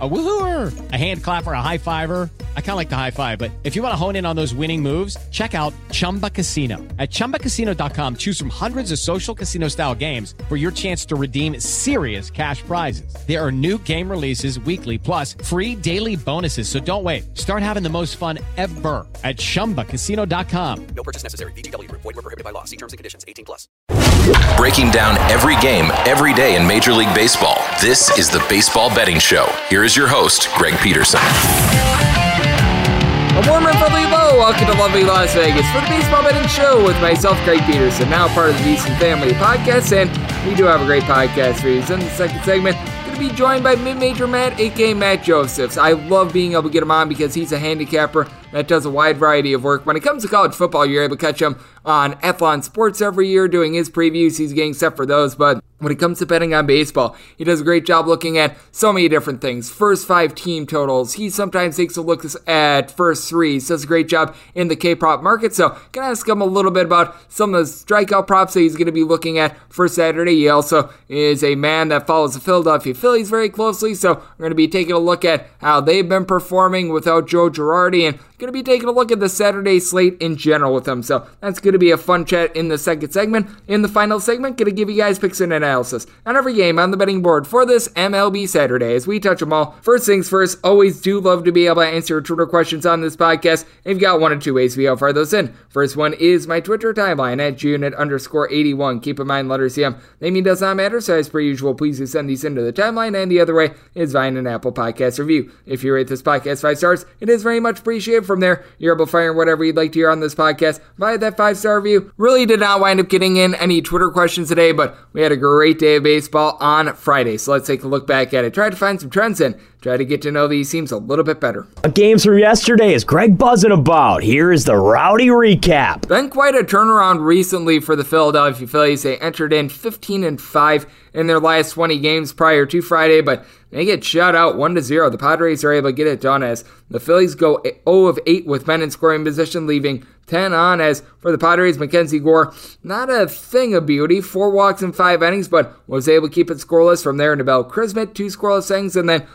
A woohooer, a hand clapper, a high fiver. I kind of like the high five, but if you want to hone in on those winning moves, check out Chumba Casino. At ChumbaCasino.com, choose from hundreds of social casino style games for your chance to redeem serious cash prizes. There are new game releases weekly, plus free daily bonuses. So don't wait. Start having the most fun ever at ChumbaCasino.com. No purchase necessary. VGW. Void were prohibited by law. See terms and conditions. 18 plus. Breaking down every game, every day in Major League Baseball. This is the Baseball Betting Show. Here is your host, Greg Peterson. A warm and friendly hello. Welcome to lovely Las Vegas for the Baseball Betting Show with myself, Greg Peterson, now part of the VSiN Family Podcast, and we do have a great podcast for you. In the second segment, going to be joined by mid-major Matt, aka Matt Josephs. I love being able to get him on because he's a handicapper that does a wide variety of work. When it comes to college football, you're able to catch him on Athlon Sports every year doing his previews. He's getting set for those, but when it comes to betting on baseball, he does a great job looking at so many different things. First five team totals. He sometimes takes a look at first threes. Does a great job in the K prop market. So, gonna ask him a little bit about some of the strikeout props that he's going to be looking at for Saturday. He also is a man that follows the Philadelphia Phillies very closely. So, we're going to be taking a look at how they've been performing without Joe Girardi and going to be taking a look at the Saturday slate in general with him. So that's going to be a fun chat in the second segment. In the final segment, going to give you guys picks and analysis on every game on the betting board for this MLB Saturday as we touch them all. First things first, always do love to be able to answer Twitter questions on this podcast. If you've got one or two ways we how far those in. First one is my Twitter timeline at unit underscore 81. Keep in mind, letter CM. Naming does not matter, so as per usual, please do send these into the timeline. And the other way is via an Apple Podcast review. If you rate this podcast five stars, it is very much appreciated from there, you're able to fire whatever you'd like to hear on this podcast via that five star review. Really did not wind up getting in any Twitter questions today, but we had a great day of baseball on Friday. So let's take a look back at it. Try to find some trends in. Try to get to know these teams a little bit better. Games from yesterday is Greg buzzing about. Here is the rowdy recap. Been quite a turnaround recently for the Philadelphia Phillies. They entered in 15 and 5 in their last 20 games prior to Friday, but they get shut out 1 to 0. The Padres are able to get it done as the Phillies go 0 of 8 with men in scoring position, leaving 10 on as for the Padres, Mackenzie Gore, not a thing of beauty. Four walks in five innings, but was able to keep it scoreless from there. Nabil Crismatt, two scoreless innings, and then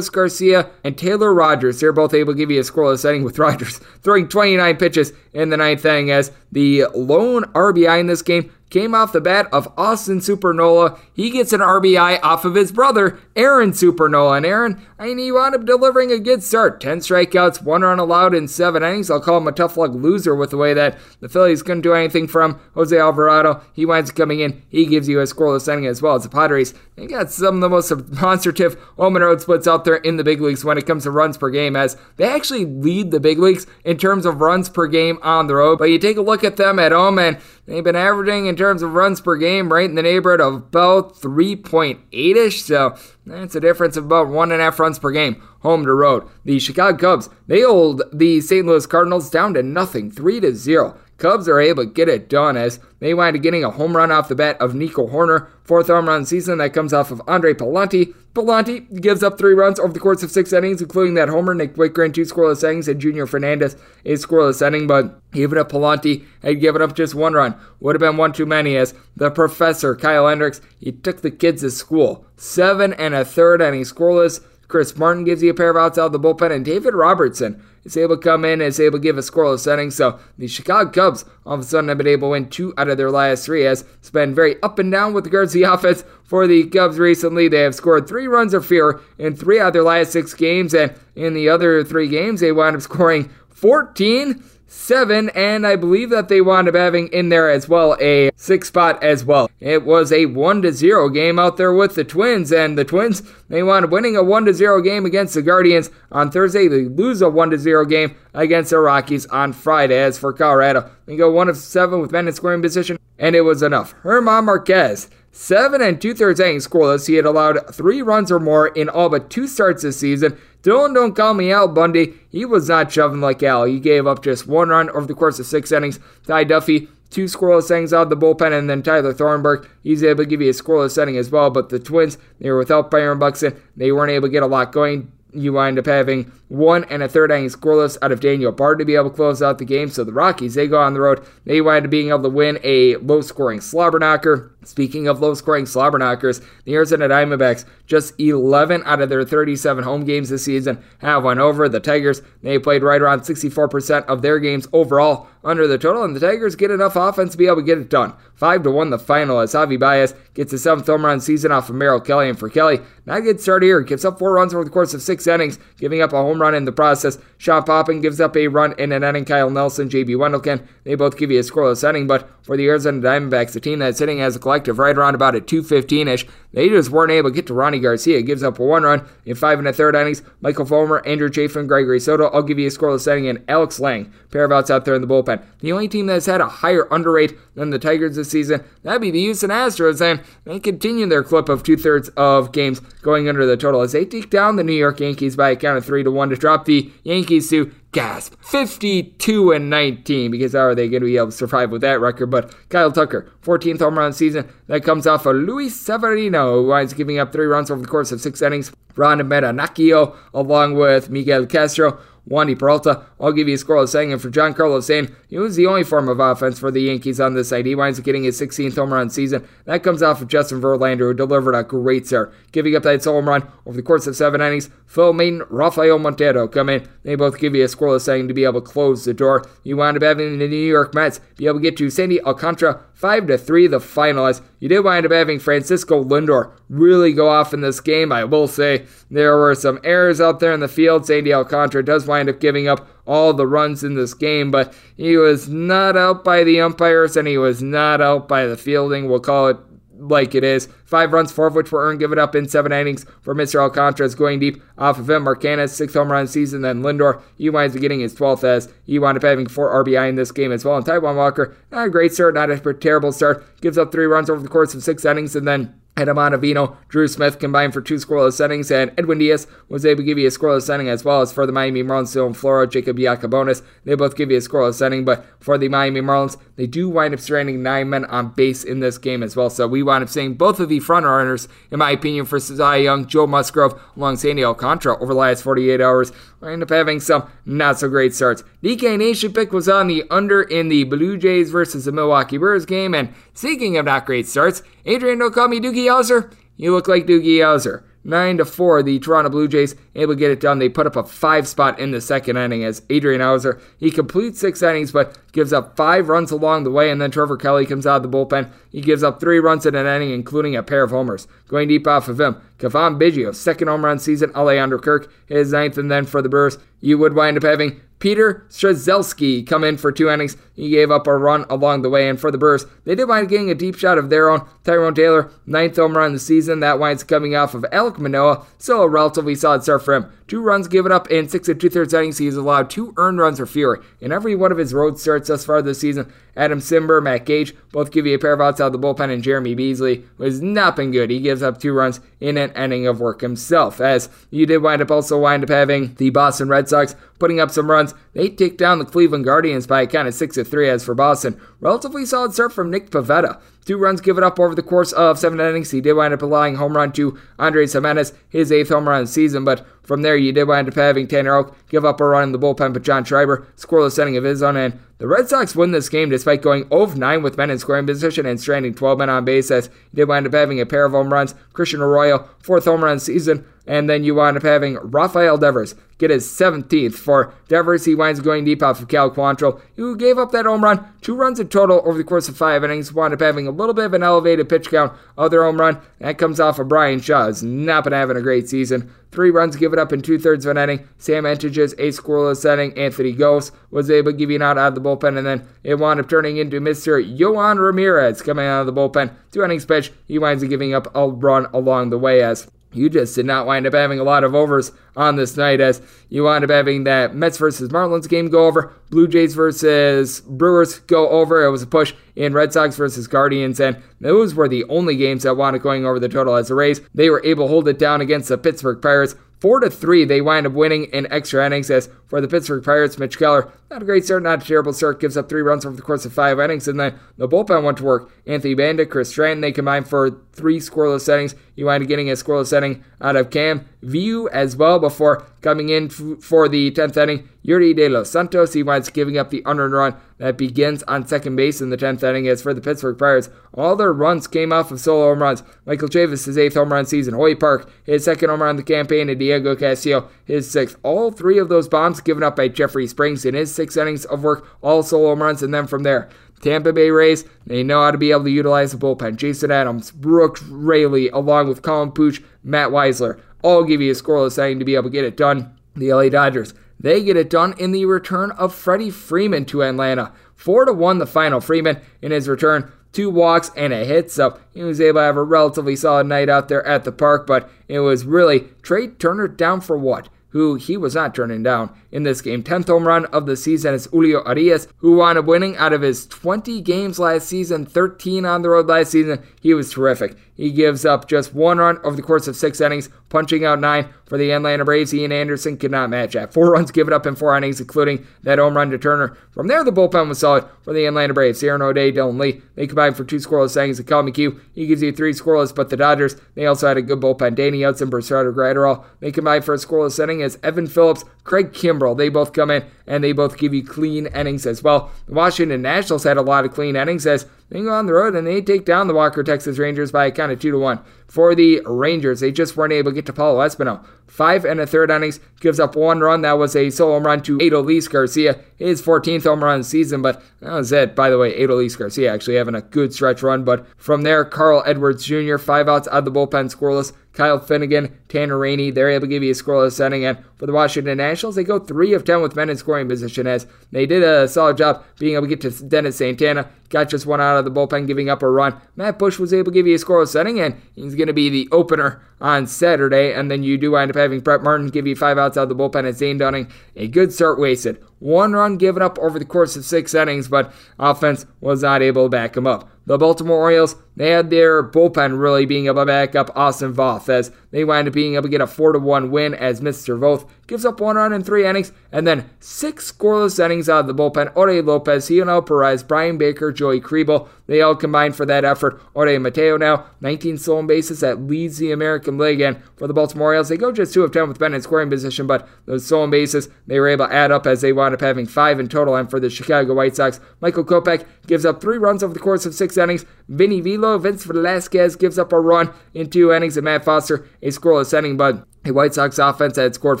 Garcia and Taylor Rogers. They're both able to give you a scoreless inning with Rogers throwing 29 pitches in the ninth inning as the lone RBI in this game came off the bat of Austin Supernola. He gets an RBI off of his brother, Aaron Supernola. And Aaron, I mean, he wound up delivering a good start. 10 strikeouts, one run allowed in seven innings. I'll call him a tough luck loser with the way that the Phillies couldn't do anything from Jose Alvarado. He winds up coming in. He gives you a scoreless inning as well as the Padres. They got some of the most demonstrative home and road splits out there in the big leagues when it comes to runs per game, as they actually lead the big leagues in terms of runs per game on the road. But you take a look at them at home, and they've been averaging in terms of runs per game right in the neighborhood of about 3.8 ish. So that's a difference of about one and a half runs per game, home to road. The Chicago Cubs, they hold the St. Louis Cardinals down to nothing, 3 to 0. Cubs are able to get it done as they wind up getting a home run off the bat of Nico Hoerner, Fourth home run season that comes off of Andre Pallante. Pallante gives up three runs over the course of six innings, including that homer. Nick Wittgren, two scoreless innings, and Junior Fernandez, a scoreless inning. But even if Pallante had given up just one run, would have been one too many as the professor, Kyle Hendricks, he took the kids to school. Seven and a third inning scoreless. Chris Martin gives you a pair of outs out of the bullpen, and David Robertson is able to come in and is able to give a scoreless inning. So the Chicago Cubs all of a sudden have been able to win two out of their last three. As it's been very up and down with regards to the offense for the Cubs recently. They have scored three runs or fewer in three out of their last six games, and in the other three games, they wound up scoring 14 seven, and I believe that they wound up having in there as well a six spot as well. It was a one to zero game out there with the Twins, and the Twins they wound up winning a one to zero game against the Guardians on Thursday. They lose a one to zero game against the Rockies on Friday. As for Colorado, they go one of seven with men in scoring position, and it was enough. German Marquez. Seven and two thirds innings scoreless. He had allowed three runs or more in all but two starts this season. Dylan, don't call me Al Bundy. He was not shoving like Al. He gave up just one run over the course of six innings. Ty Duffey, two scoreless innings out of the bullpen, and then Tyler Thornburg, he's able to give you a scoreless inning as well. But the Twins, they were without Byron Buxton. They weren't able to get a lot going you wind up having one and a third inning scoreless out of Daniel Bard to be able to close out the game. So the Rockies, they go on the road. They wind up being able to win a low scoring slobber knocker. Speaking of low scoring slobber knockers, the Arizona Diamondbacks, just 11 out of their 37 home games this season have won over. The Tigers, they played right around 64% of their games overall under the total, and the Tigers get enough offense to be able to get it done. 5 to 1 the final as Javi Baez gets a seventh home run season off of Merrill Kelly. And for Kelly, not a good start here. Gives up four runs over the course of six innings, giving up a home run in the process. Sean Poppen gives up a run in an inning. Kyle Nelson, JB Wendelken, they both give you a scoreless inning. But for the Arizona Diamondbacks, the team that's hitting as a collective right around about at 215 ish, they just weren't able to get to Rony Garcia. Gives up a one run in five and a third innings. Michael Fulmer, Andrew Chafin, Gregory Soto, I'll give you a scoreless inning. And Alex Lange, pair of outs out there in the bullpen. The only team that's had a higher underrate than the Tigers this season, that'd be the Houston Astros. And they continue their clip of two thirds of games going under the total as they take down the New York Yankees by a count of three to one to drop the Yankees to gasp. 52 and 19 because how are they going to be able to survive with that record? But kyle tucker 14th home run season that comes off of luis severino who winds giving up three runs over the course of six innings. Ron Marinaccio along with miguel castro Wandy Peralta. I'll give you a scoreless second for Giancarlo Stanton. He was the only form of offense for the Yankees on this side. He winds up getting his 16th home run season. That comes off of Justin Verlander, who delivered a great start, giving up that home run over the course of seven innings. Phil Maton, Rafael Montero come in. They both give you a scoreless second to be able to close the door. You wind up having the New York Mets be able to get to Sandy Alcantara 5 to 3 the finalists. You did wind up having Francisco Lindor really go off in this game. I will say there were some errors out there in the field. Sandy Alcantara does wind up giving up all the runs in this game, but he was not out by the umpires and he was not out by the fielding. We'll call it like it is. Five runs, four of which were earned, give it up in seven innings for Mr. Alcantara going deep off of him. Mark Canha's, sixth home run season. Then Lindor, he winds up getting his 12th as he wound up having four RBI in this game as well. And Taijuan Walker, not a great start, not a terrible start. Gives up three runs over the course of six innings and then Adam Ottavino, Drew Smith combined for two scoreless innings, and Edwin Diaz was able to give you a scoreless inning as well as for the Miami Marlins, Dylan Floro, Jacob Iacobonis. They both give you a scoreless inning, but for the Miami Marlins, they do wind up stranding nine men on base in this game as well. So we wind up seeing both of the front runners, in my opinion, for Cy Young, Joe Musgrove, along Sandy Alcantara over the last 48 hours. We end up having some not so great starts. DK Nation pick was on the under in the Blue Jays versus the Milwaukee Brewers game, and speaking of not great starts, Adrian, don't call me Doogie Howser. You look like Doogie Howser. 9 to 4, the Toronto Blue Jays able to get it done. They put up a five spot in the second inning as Adrian Houser he completes six innings but gives up five runs along the way. And then Trevor Kelly comes out of the bullpen. He gives up three runs in an inning, including a pair of homers. Going deep off of him, Cavan Biggio, second home run season. Alejandro Kirk, his ninth. And then for the Brewers, you would wind up having Peter Strzelecki come in for two innings. He gave up a run along the way, and for the Brewers, they did wind up getting a deep shot of their own. Tyrone Taylor, ninth home run of the season. That winds coming off of Alek Manoah. Still a relatively solid start for him. Two runs given up in six and two thirds innings. He's allowed two earned runs or fewer in every one of his road starts thus far this season. Adam Cimber, Matt Gage, both give you a pair of outs out of the bullpen, and Jeremy Beasley was not been good. He gives up two runs in an inning of work himself. As you did wind up also wind up having the Boston Red Sox putting up some runs. They take down the Cleveland Guardians by a count of 6 to 3 as for Boston. Relatively solid start from Nick Pivetta. Two runs given up over the course of seven innings. He did wind up allowing home run to Andres Gimenez, his eighth home run of the season, but from there you did wind up having Tanner Houck give up a run in the bullpen, but John Schreiber scoreless inning of his own, and the Red Sox win this game despite going 0 9 with men in scoring position and stranding 12 men on base as he did wind up having a pair of home runs. Christian Arroyo, fourth home run season, and then you wind up having Rafael Devers get his 17th. For Devers, he winds up going deep off of Cal Quantrill, who gave up that home run. Two runs in total over the course of five innings. Wound up having a little bit of an elevated pitch count of their home run. That comes off of Bryan Shaw, who's not been having a great season. Three runs given up in two thirds of an inning. Sam Hentges, a scoreless inning. Anthony Gose was able to give you an out out of the bullpen, and then it wound up turning into Mr. Yohan Ramirez coming out of the bullpen. Two innings pitch. He winds up giving up a run along the way as you just did not wind up having a lot of overs on this night as you wind up having that Mets versus Marlins game go over, Blue Jays versus Brewers go over. It was a push in Red Sox versus Guardians, and those were the only games that wound up going over the total as the Rays. They were able to hold it down against the Pittsburgh Pirates. Four to three, they wind up winning in extra innings. As for the Pittsburgh Pirates, Mitch Keller, not a great start, not a terrible start, gives up three runs over the course of five innings, and then the bullpen went to work. Anthony Banda, Chris Stratton, they combined for three scoreless innings. You wind up getting a scoreless inning out of Cam Vieaux as well before coming in f- for the 10th inning. Yerry De Los Santos, he winds giving up the unearned run that begins on second base in the 10th inning. As for the Pittsburgh Pirates, all their runs came off of solo home runs. Michael Chavis, his eighth home run season. Hoy Park, his second home run of the campaign. And Diego Castillo, his sixth. All three of those bombs given up by Jeffrey Springs in his six innings of work, all solo runs. And then from there, Tampa Bay Rays, they know how to be able to utilize the bullpen. Jason Adams, Brooks Raley, along with Colin Poche, Matt Wisler, all give you a scoreless inning to be able to get it done. The LA Dodgers, they get it done in the return of Freddie Freeman to Atlanta. 4 to 1 the final. Freeman in his return, two walks and a hit, so he was able to have a relatively solid night out there at the park, but it was really Trea Turner down for what? who he was not turning down in this game. 10th home run of the season is Julio Urias, who wound up winning out of his 20 games last season, 13 on the road last season. He was terrific. He gives up just one run over the course of six innings, punching out nine for the Atlanta Braves. Ian Anderson could not match that. Four runs given up in four innings, including that home run to Turner. From there, the bullpen was solid for the Atlanta Braves. Darren O'Day, Dylan Lee, they combined for two scoreless innings. And Collin McHugh, he gives you three scoreless, but the Dodgers, they also had a good bullpen. Danny Hudson, Brusdar Graterol, they combined for a scoreless inning as Evan Phillips, Craig Kimbrel, they both come in and they both give you clean innings as well. The Washington Nationals had a lot of clean innings as they go on the road and they take down the Walker Texas Rangers by a count of two to one. For the Rangers, they just weren't able to get to Paolo Espino. Five and a third innings, gives up one run. That was a solo home run to Adolis Garcia, his 14th home run season. But that was it. By the way, Adolis Garcia actually having a good stretch run. But from there, Carl Edwards Jr., five outs out of the bullpen, scoreless. Kyle Finnegan, Tanner Rainey, they're able to give you a scoreless inning. And for the Washington Nationals, they go 3 of 10 with men in scoring position as they did a solid job being able to get to Dennis Santana. Got just one out of the bullpen, giving up a run. Matt Bush was able to give you a scoreless inning, and he's going to be the opener on Saturday. And then you do wind up having Brett Martin give you five outs out of the bullpen, and Dane Dunning, a good start wasted. One run given up over the course of six innings, but offense was not able to back him up. The Baltimore Orioles, they had their bullpen really being able to back up Austin Voth as they wind up being able to get a 4 1 win as Mr. Voth gives up one run in three innings and then six scoreless innings out of the bullpen. Jorge Lopez, Cionel Perez, Bryan Baker, Joey Krehbiel, they all combined for that effort. Jorge Mateo now, 19 stolen bases that leads the American League. And for the Baltimore Orioles, they go just 2 of 10 with Ben in scoring position, but those stolen bases, they were able to add up as they wound up having five in total. And for the Chicago White Sox, Michael Kopech gives up three runs over the course of six innings. Vinny Velo, Vince Velasquez gives up a run in two innings, and Matt Foster a scoreless inning. But a White Sox offense had scored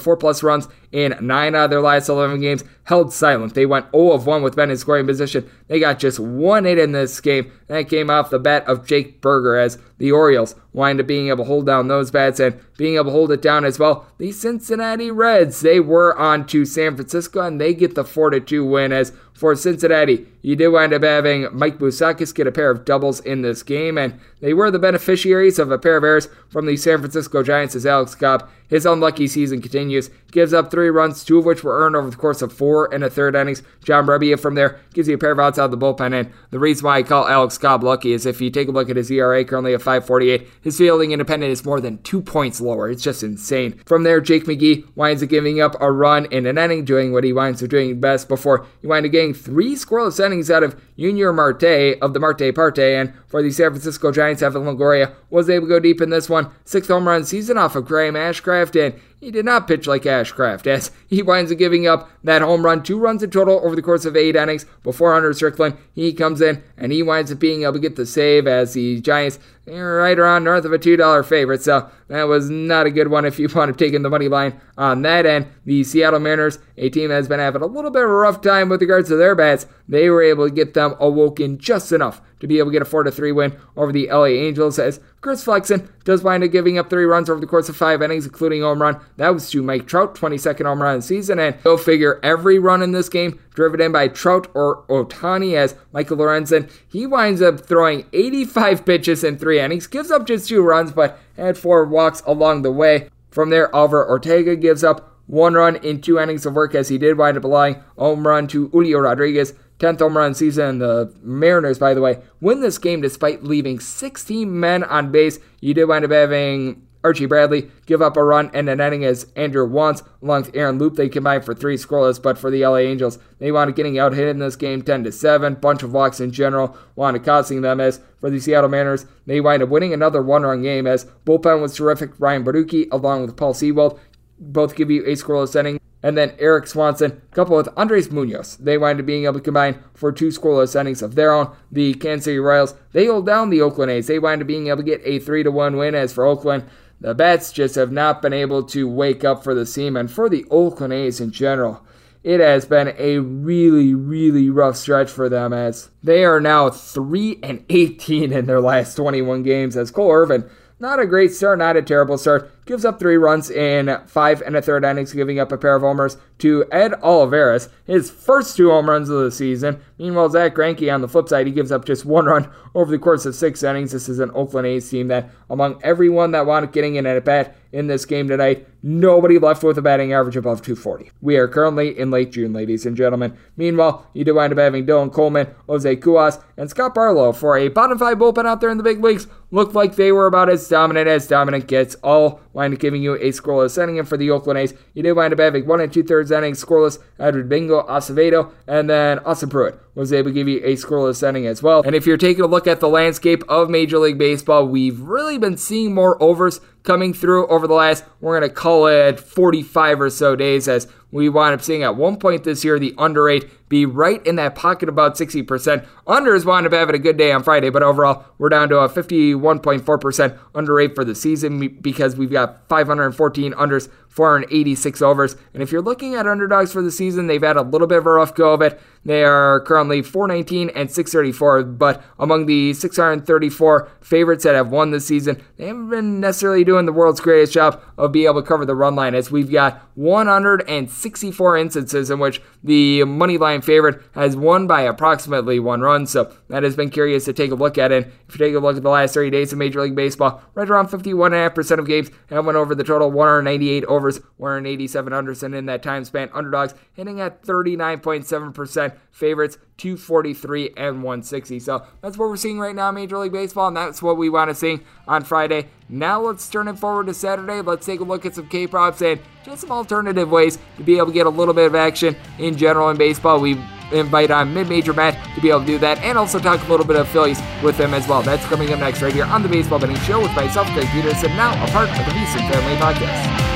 four plus runs in nine out of their last 11 games, held silent. They went 0 of 1 with Ben in scoring position. They got just one hit in this game. That came off the bat of Jake Burger as the Orioles wind up being able to hold down those bats and being able to hold it down as well. The Cincinnati Reds, they were on to San Francisco and they get the 4 2 win as for Cincinnati. You do wind up having Mike Moustakas get a pair of doubles in this game, and they were the beneficiaries of a pair of errors from the San Francisco Giants as Alex Cobb, his unlucky season continues, gives up three runs, two of which were earned over the course of four and a third innings. John Brebbia from there gives you a pair of outs out of the bullpen, and the reason why I call Alex Cobb lucky is if you take a look at his ERA, currently at 548, his fielding independent is more than two points lower. It's just insane. From there, Jake McGee winds up giving up a run in an inning, doing what he winds up doing best before he winds up getting three scoreless innings out of Junior Marte of the Marte Parte, and for the San Francisco Giants, Evan Longoria was able to go deep in this one. Sixth home run season off of Graham Ashcraft, and he did not pitch like Ashcraft, as he winds up giving up that home run, two runs in total over the course of eight innings before Hunter Strickland. He comes in and he winds up being able to get the save as the Giants are right around north of a $2 favorite. So that was not a good one if you want to take in the money line on that end. The Seattle Mariners, a team that has been having a little bit of a rough time with regards to their bats, they were able to get them awoken just enough to be able to get a 4 3 win over the LA Angels as Chris Flexen does wind up giving up three runs over the course of five innings, including home run. That was to Mike Trout, 22nd home run of the season. And go figure, every run in this game driven in by Trout or Ohtani as Michael Lorenzen. He winds up throwing 85 pitches in three innings, gives up just two runs, but had four walks along the way. From there, Oliver Ortega gives up one run in two innings of work as he did wind up allowing home run to Julio Rodriguez. 10th home run season. The Mariners, by the way, win this game despite leaving 16 men on base. You did wind up having Archie Bradley give up a run and an inning as Andrew Wantz along with Aaron Loup. They combined for three scoreless, but for the LA Angels, they wound up getting out hit in this game 10 to 7. Bunch of walks in general wound up costing them as for the Seattle Mariners, they wind up winning another one run game as bullpen was terrific. Ryan Borucki along with Paul Sewald both give you a scoreless inning and then Erik Swanson, coupled with Andres Munoz. They wind up being able to combine for two scoreless innings of their own. The Kansas City Royals, they hold down the Oakland A's. They wind up being able to get a 3 to 1 win. As for Oakland, the Bats just have not been able to wake up for the seam, and for the Oakland A's in general. It has been a really, really rough stretch for them as they are now 3 and 18 in their last 21 games as Cole Irvin not a great start, not a terrible start. Gives up three runs in five and a third innings, giving up a pair of homers to Ed Olivares, his first two home runs of the season. Meanwhile, Zack Greinke on the flip side, he gives up just one run over the course of six innings. This is an Oakland A's team that, among everyone that up getting in at a bat in this game tonight, nobody left with a batting average above 240. We are currently in late June, ladies and gentlemen. Meanwhile, you do wind up having Dylan Coleman, Jose Cuas, and Scott Barlow for a bottom five bullpen out there in the big leagues. Looked like they were about as dominant as dominant gets, all wind up giving you a scoreless inning. And for the Oakland A's, you did wind up having one and two thirds innings scoreless. Edward Domingo, Acevedo, and then Austin Pruitt was able to give you a scoreless inning as well. And if you're taking a look at the landscape of Major League Baseball, we've really been seeing more overs coming through over the last, we're going to call it 45 or so days as we wind up seeing at one point this year the under rate be right in that pocket about 60%. Unders wound up having a good day on Friday, but overall we're down to a 51.4% under rate for the season because we've got 514 unders, 486 overs. And if you're looking at underdogs for the season, they've had a little bit of a rough go of it. They are currently 419 and 634, but among the 634 favorites that have won this season, they haven't been necessarily doing the world's greatest job of being able to cover the run line as we've got 164 instances in which the money line favorite has won by approximately one run. So that has been curious to take a look at it. If you take a look at the last 30 days of Major League Baseball, right around 51.5% of games have went over the total 198 overs, 187 unders, and in that time span, underdogs hitting at 39.7% favorites 243 and 160. So that's what we're seeing right now in Major League Baseball, and that's what we want to see on Friday. Now let's turn it forward to Saturday. Let's take a look at some K props and just some alternative ways to be able to get a little bit of action in general in baseball. We invite on Mid Major Matt to be able to do that and also talk a little bit of Phillies with him as well. That's coming up next right here on the Baseball Betting Show with myself, Greg Peterson, now a part of the VSiN Family Podcast.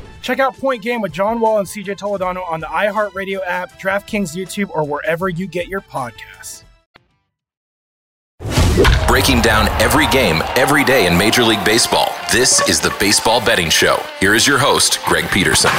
Check out Point Game with John Wall and CJ Toledano on the iHeartRadio app, DraftKings YouTube, or wherever you get your podcasts. Breaking down every game, every day in Major League Baseball. This is the Baseball Betting Show. Here is your host, Greg Peterson.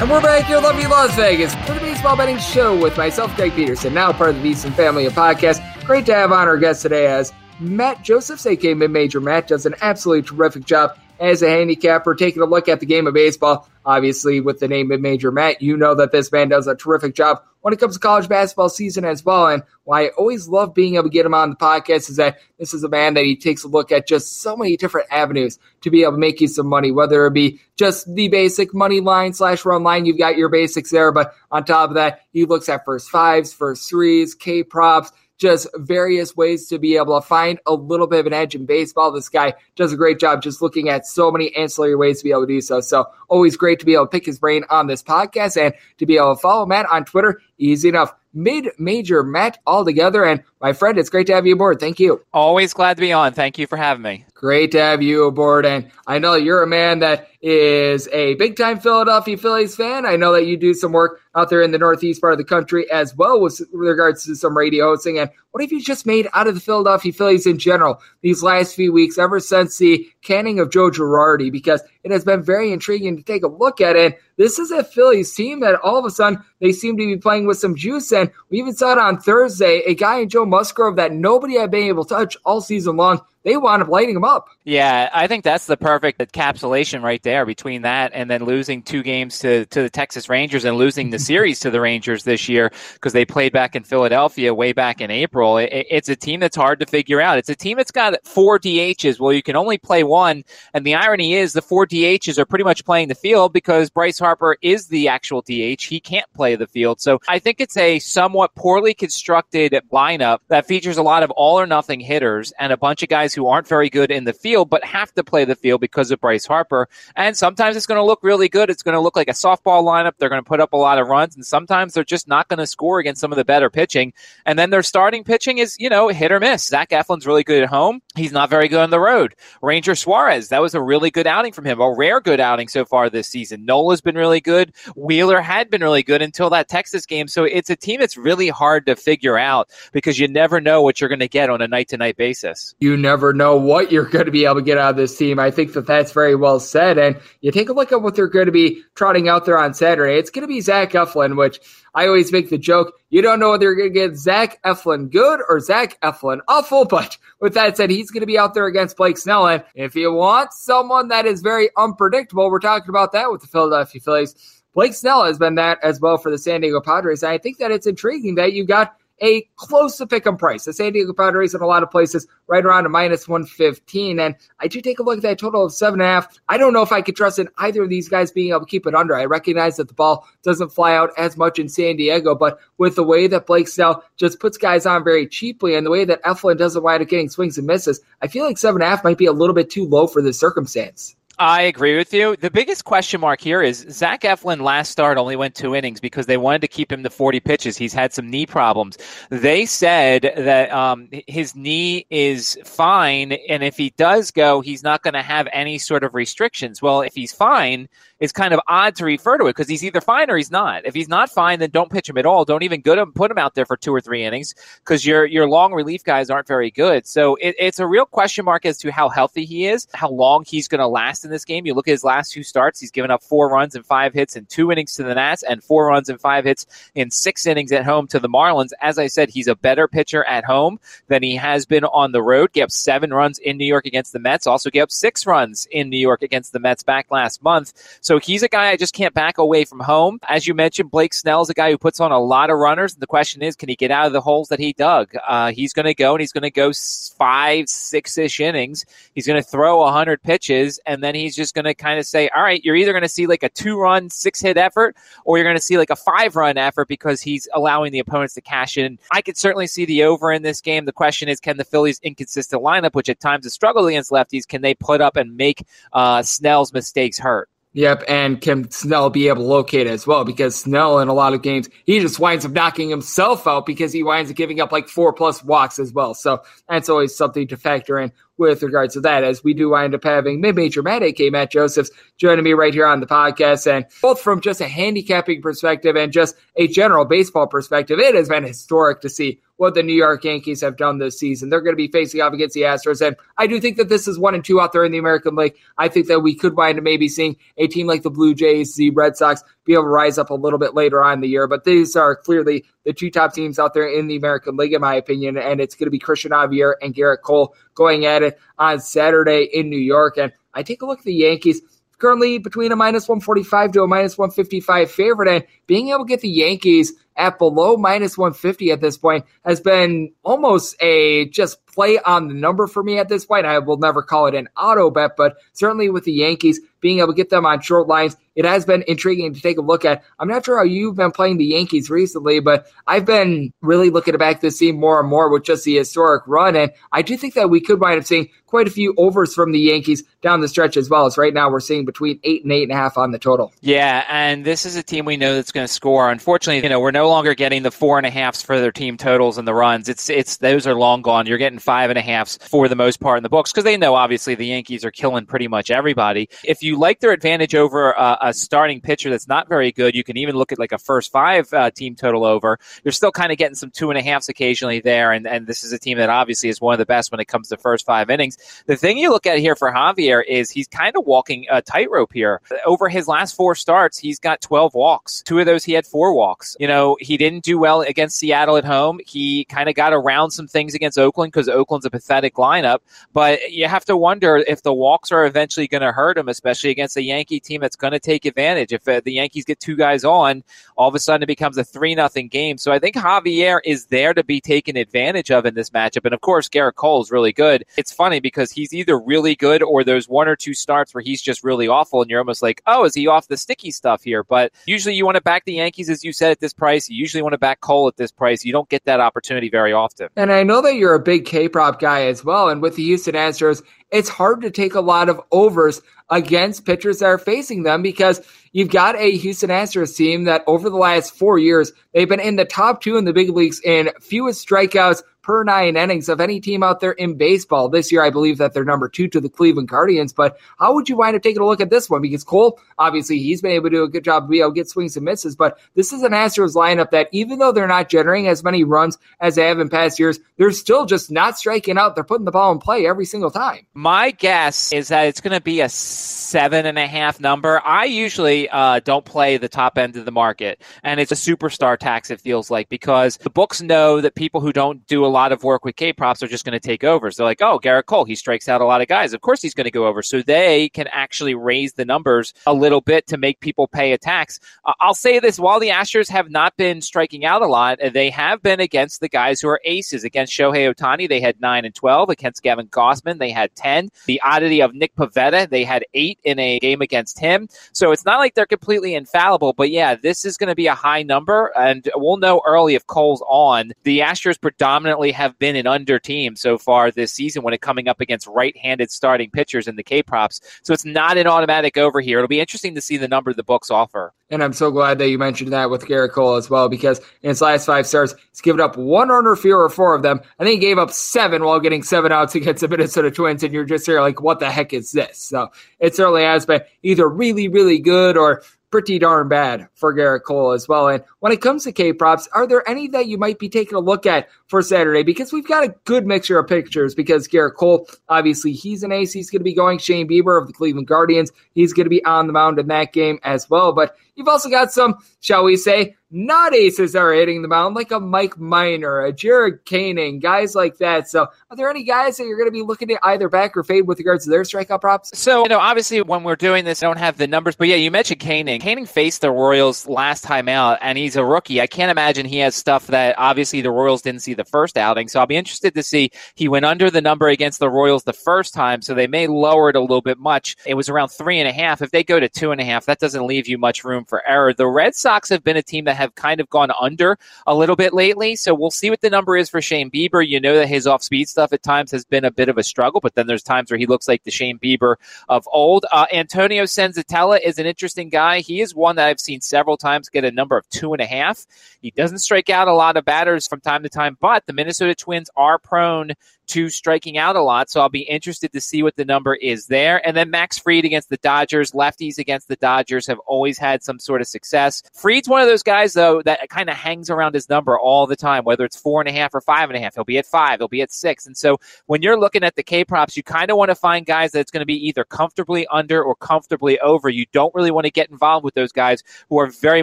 And we're back here, lovely Las Vegas, for the baseball betting show with myself, Greg Peterson, now part of the VSiN family of podcasts. Great to have on our guest today as Matt Josephs, aka Mid Major Matt, does an absolutely terrific job as a handicapper, taking a look at the game of baseball. Obviously, with the name of Major Matt, you know that this man does a terrific job when it comes to college basketball season as well. And why I always love being able to get him on the podcast is that this is a man that he takes a look at just so many different avenues to be able to make you some money, whether it be just the basic money line slash run line. You've got your basics there, but on top of that, he looks at first fives, first threes, K props, just various ways to be able to find a little bit of an edge in baseball. This guy does a great job just looking at so many ancillary ways to be able to do so. So always great to be able to pick his brain on this podcast and to be able to follow Matt on Twitter. Easy enough. Mid major Matt all together. And my friend, it's great to have you aboard. Thank you. Always glad to be on. Thank you for having me. Great to have you aboard. And I know you're a man that is a big time Philadelphia Phillies fan. I know that you do some work out there in the Northeast part of the country as well with regards to some radio hosting. And what have you just made out of the Philadelphia Phillies in general these last few weeks, ever since the canning of Joe Girardi? Because it has been very intriguing to take a look at it. This is a Phillies team that all of a sudden they seem to be playing with some juice. And we even saw it on Thursday, a guy in Joe Musgrove that nobody had been able to touch all season long. They wound up lighting them up. Yeah, I think that's the perfect encapsulation right there between that and then losing two games to, to the Texas Rangers and losing the series to the Rangers this year because they played back in Philadelphia way back in April. It, it's a team that's hard to figure out. It's a team that's got four DHs. Well, you can only play one. And the irony is the four DHs are pretty much playing the field because Bryce Harper is the actual DH. He can't play the field. So I think it's a somewhat poorly constructed lineup that features a lot of all or nothing hitters and a bunch of guys guys who aren't very good in the field, but have to play the field because of Bryce Harper. And sometimes it's going to look really good. It's going to look like a softball lineup. They're going to put up a lot of runs, and sometimes they're just not going to score against some of the better pitching. And then their starting pitching is, you know, hit or miss. Zach Eflin's really good at home. He's not very good on the road. Ranger Suarez, that was a really good outing from him, a rare good outing so far this season. Nola's been really good. Wheeler had been really good until that Texas game. So it's a team that's really hard to figure out because you never know what you're going to get on a night to night basis. You never know what you're going to be able to get out of this team. I think that that's very well said. And you take a look at what they're going to be trotting out there on Saturday. It's going to be Zach Eflin, which I always make the joke. You don't know whether you're going to get Zach Eflin good or Zach Eflin awful. But with that said, he's going to be out there against Blake Snell. And if you want someone that is very unpredictable, we're talking about that with the Philadelphia Phillies. Blake Snell has been that as well for the San Diego Padres. And I think that it's intriguing that you got a close to pick 'em price. The San Diego Padres in a lot of places right around a minus 115. And I do take a look at that total of seven and a half. I don't know if I could trust in either of these guys being able to keep it under. I recognize that the ball doesn't fly out as much in San Diego, but with the way that Blake Snell just puts guys on very cheaply and the way that Eflin doesn't wind up getting swings and misses, I feel like seven and a half might be a little bit too low for this circumstance. I agree with you. The biggest question mark here is Zach Eflin last start only went two innings because they wanted to keep him to 40 pitches. He's had some knee problems. They said that um, his knee is fine, and if he does go, he's not going to have any sort of restrictions. Well, if he's fine, it's kind of odd to refer to it because he's either fine or he's not. If he's not fine, then don't pitch him at all. Don't even good him, put him out there for two or three innings because your your long relief guys aren't very good. So it, it's a real question mark as to how healthy he is, how long he's going to last in this game. You look at his last two starts; he's given up four runs and five hits in two innings to the Nats, and four runs and five hits in six innings at home to the Marlins. As I said, he's a better pitcher at home than he has been on the road. Gave up seven runs in New York against the Mets. Also gave up six runs in New York against the Mets back last month. So he's a guy I just can't back away from home. As you mentioned, Blake Snell's a guy who puts on a lot of runners. The question is, can he get out of the holes that he dug? Uh, he's going to go and he's going to go five, six ish innings. He's going to throw 100 pitches, and then he's just going to kind of say, all right, you're either going to see like a two run, six hit effort, or you're going to see like a five run effort because he's allowing the opponents to cash in. I could certainly see the over in this game. The question is, can the Phillies' inconsistent lineup, which at times has struggled against lefties, can they put up and make uh, Snell's mistakes hurt? Yep, and can Snell be able to locate it as well? Because Snell, in a lot of games, he just winds up knocking himself out because he winds up giving up like four plus walks as well. So that's always something to factor in with regards to that, as we do wind up having mid-major Matt, aka Matt Josephs, joining me right here on the podcast. And both from just a handicapping perspective and just a general baseball perspective, it has been historic to see what the New York Yankees have done this season. They're going to be facing off against the Astros. And I do think that this is one and two out there in the American League. I think that we could wind up maybe seeing a team like the Blue Jays, the Red Sox, be able to rise up a little bit later on in the year. But these are clearly the two top teams out there in the American League, in my opinion. And it's going to be Cristian Javier and Gerrit Cole going at it on Saturday in New York. And I take a look at the Yankees currently between a minus 145 to a minus 155 favorite. And being able to get the Yankees at below minus 150 at this point has been almost a just play on the number for me at this point. I will never call it an auto bet, but certainly with the Yankees being able to get them on short lines, it has been intriguing to take a look at. I'm not sure how you've been playing the Yankees recently, but I've been really looking back this team more and more with just the historic run. And I do think that we could wind up seeing quite a few overs from the Yankees down the stretch as well. As right now we're seeing between eight and eight and a half on the total. Yeah, and this is a team we know that's going to score. Unfortunately, you know, we're no longer getting the four and a halfs for their team totals and the runs. It's it's those are long gone. You're getting five and a halfs for the most part in the books because they know obviously the Yankees are killing pretty much everybody. If you like their advantage over uh, a starting pitcher that's not very good, you can even look at like a first five uh, team total over. You're still kind of getting some two and a halfs occasionally there, and and this is a team that obviously is one of the best when it comes to first five innings. The thing you look at here for Javier is he's kind of walking a tightrope here. Over his last four starts, he's got 12 walks. Two of those he had four walks. You know, he didn't do well against Seattle at home. He kind of got around some things against Oakland because Oakland's a pathetic lineup. But you have to wonder if the walks are eventually going to hurt him, especially against a Yankee team that's going to take advantage. If uh, the Yankees get two guys on, all of a sudden it becomes a three nothing game. So I think Javier is there to be taken advantage of in this matchup. And of course, Gerrit Cole is really good. It's funny because he's either really good or there's one or two starts where he's just really awful, and you're almost like, oh, is he off the sticky stuff here? But usually you want to back the Yankees, as you said, at this price. Price. You usually want to back Cole at this price. You don't get that opportunity very often. And I know that you're a big K prop guy as well. And with the Houston Astros, it's hard to take a lot of overs against pitchers that are facing them because you've got a Houston Astros team that over the last four years, they've been in the top two in the big leagues in fewest strikeouts per nine innings of any team out there in baseball. This year, I believe that they're number two to the Cleveland Guardians. But how would you wind up taking a look at this one? Because Cole, obviously, he's been able to do a good job. We get swings and misses, but this is an Astros lineup that even though they're not generating as many runs as they have in past years, they're still just not striking out. They're putting the ball in play every single time. My guess is that it's going to be a seven and a half number. I usually uh, don't play the top end of the market, and it's a superstar tax. It feels like because the books know that people who don't do a lot of work with K props are just going to take over. So they're like, oh, Gerrit Cole, he strikes out a lot of guys. Of course, he's going to go over. So they can actually raise the numbers a little bit to make people pay a tax. Uh, I'll say this: while the Astros have not been striking out a lot, they have been against the guys who are aces. Against Shohei Ohtani, they had nine and twelve. Against Gavin Gausman, they had ten. The oddity of Nick Pivetta, they had eight in a game against him. So it's not like they're completely infallible. But yeah, this is going to be a high number, and we'll know early if Cole's on. The Astros predominantly have been an under team so far this season when it coming up against right-handed starting pitchers in the K props. So it's not an automatic over here. It'll be interesting to see the number the books offer. And I'm so glad that you mentioned that with Gerrit Cole as well, because in his last five starts, he's given up one earner fewer, four of them. I think he gave up seven while getting seven outs against the Minnesota Twins. And you're just here like, what the heck is this? So it certainly has been either really, really good or pretty darn bad for Gerrit Cole as well. And when it comes to K props, are there any that you might be taking a look at for Saturday? Because we've got a good mixture of pictures. Because Gerrit Cole, obviously, he's an ace. He's going to be going. Shane Bieber of the Cleveland Guardians, he's going to be on the mound in that game as well. But you've also got some, shall we say, not aces that are hitting the mound, like a Mike Minor, a Jared Koenig, guys like that. So, are there any guys that you're going to be looking to either back or fade with regards to their strikeout props? So, you know, obviously, when we're doing this, I don't have the numbers, but yeah, you mentioned Koenig. Koenig faced the Royals last time out, and he's a rookie. I can't imagine he has stuff that obviously the Royals didn't see the first outing. So, I'll be interested to see. He went under the number against the Royals the first time, so they may lower it a little bit much. It was around three and a half. If they go to two and a half, that doesn't leave you much room for error. The Red Sox have been a team that have kind of gone under a little bit lately. So we'll see what the number is for Shane Bieber. You know that his off speed stuff at times has been a bit of a struggle, but then there's times where he looks like the Shane Bieber of old. Uh, Antonio Senzatela is an interesting guy. He is one that I've seen several times get a number of two and a half. He doesn't strike out a lot of batters from time to time, but the Minnesota Twins are prone to striking out a lot. So I'll be interested to see what the number is there. And then Max Fried against the Dodgers, lefties against the Dodgers have always had some sort of success. Fried's one of those guys, though, that kind of hangs around his number all the time, whether it's four and a half or five and a half. He'll be at five, he'll be at six. And so when you're looking at the K props, you kind of want to find guys that's going to be either comfortably under or comfortably over. You don't really want to get involved with those guys who are very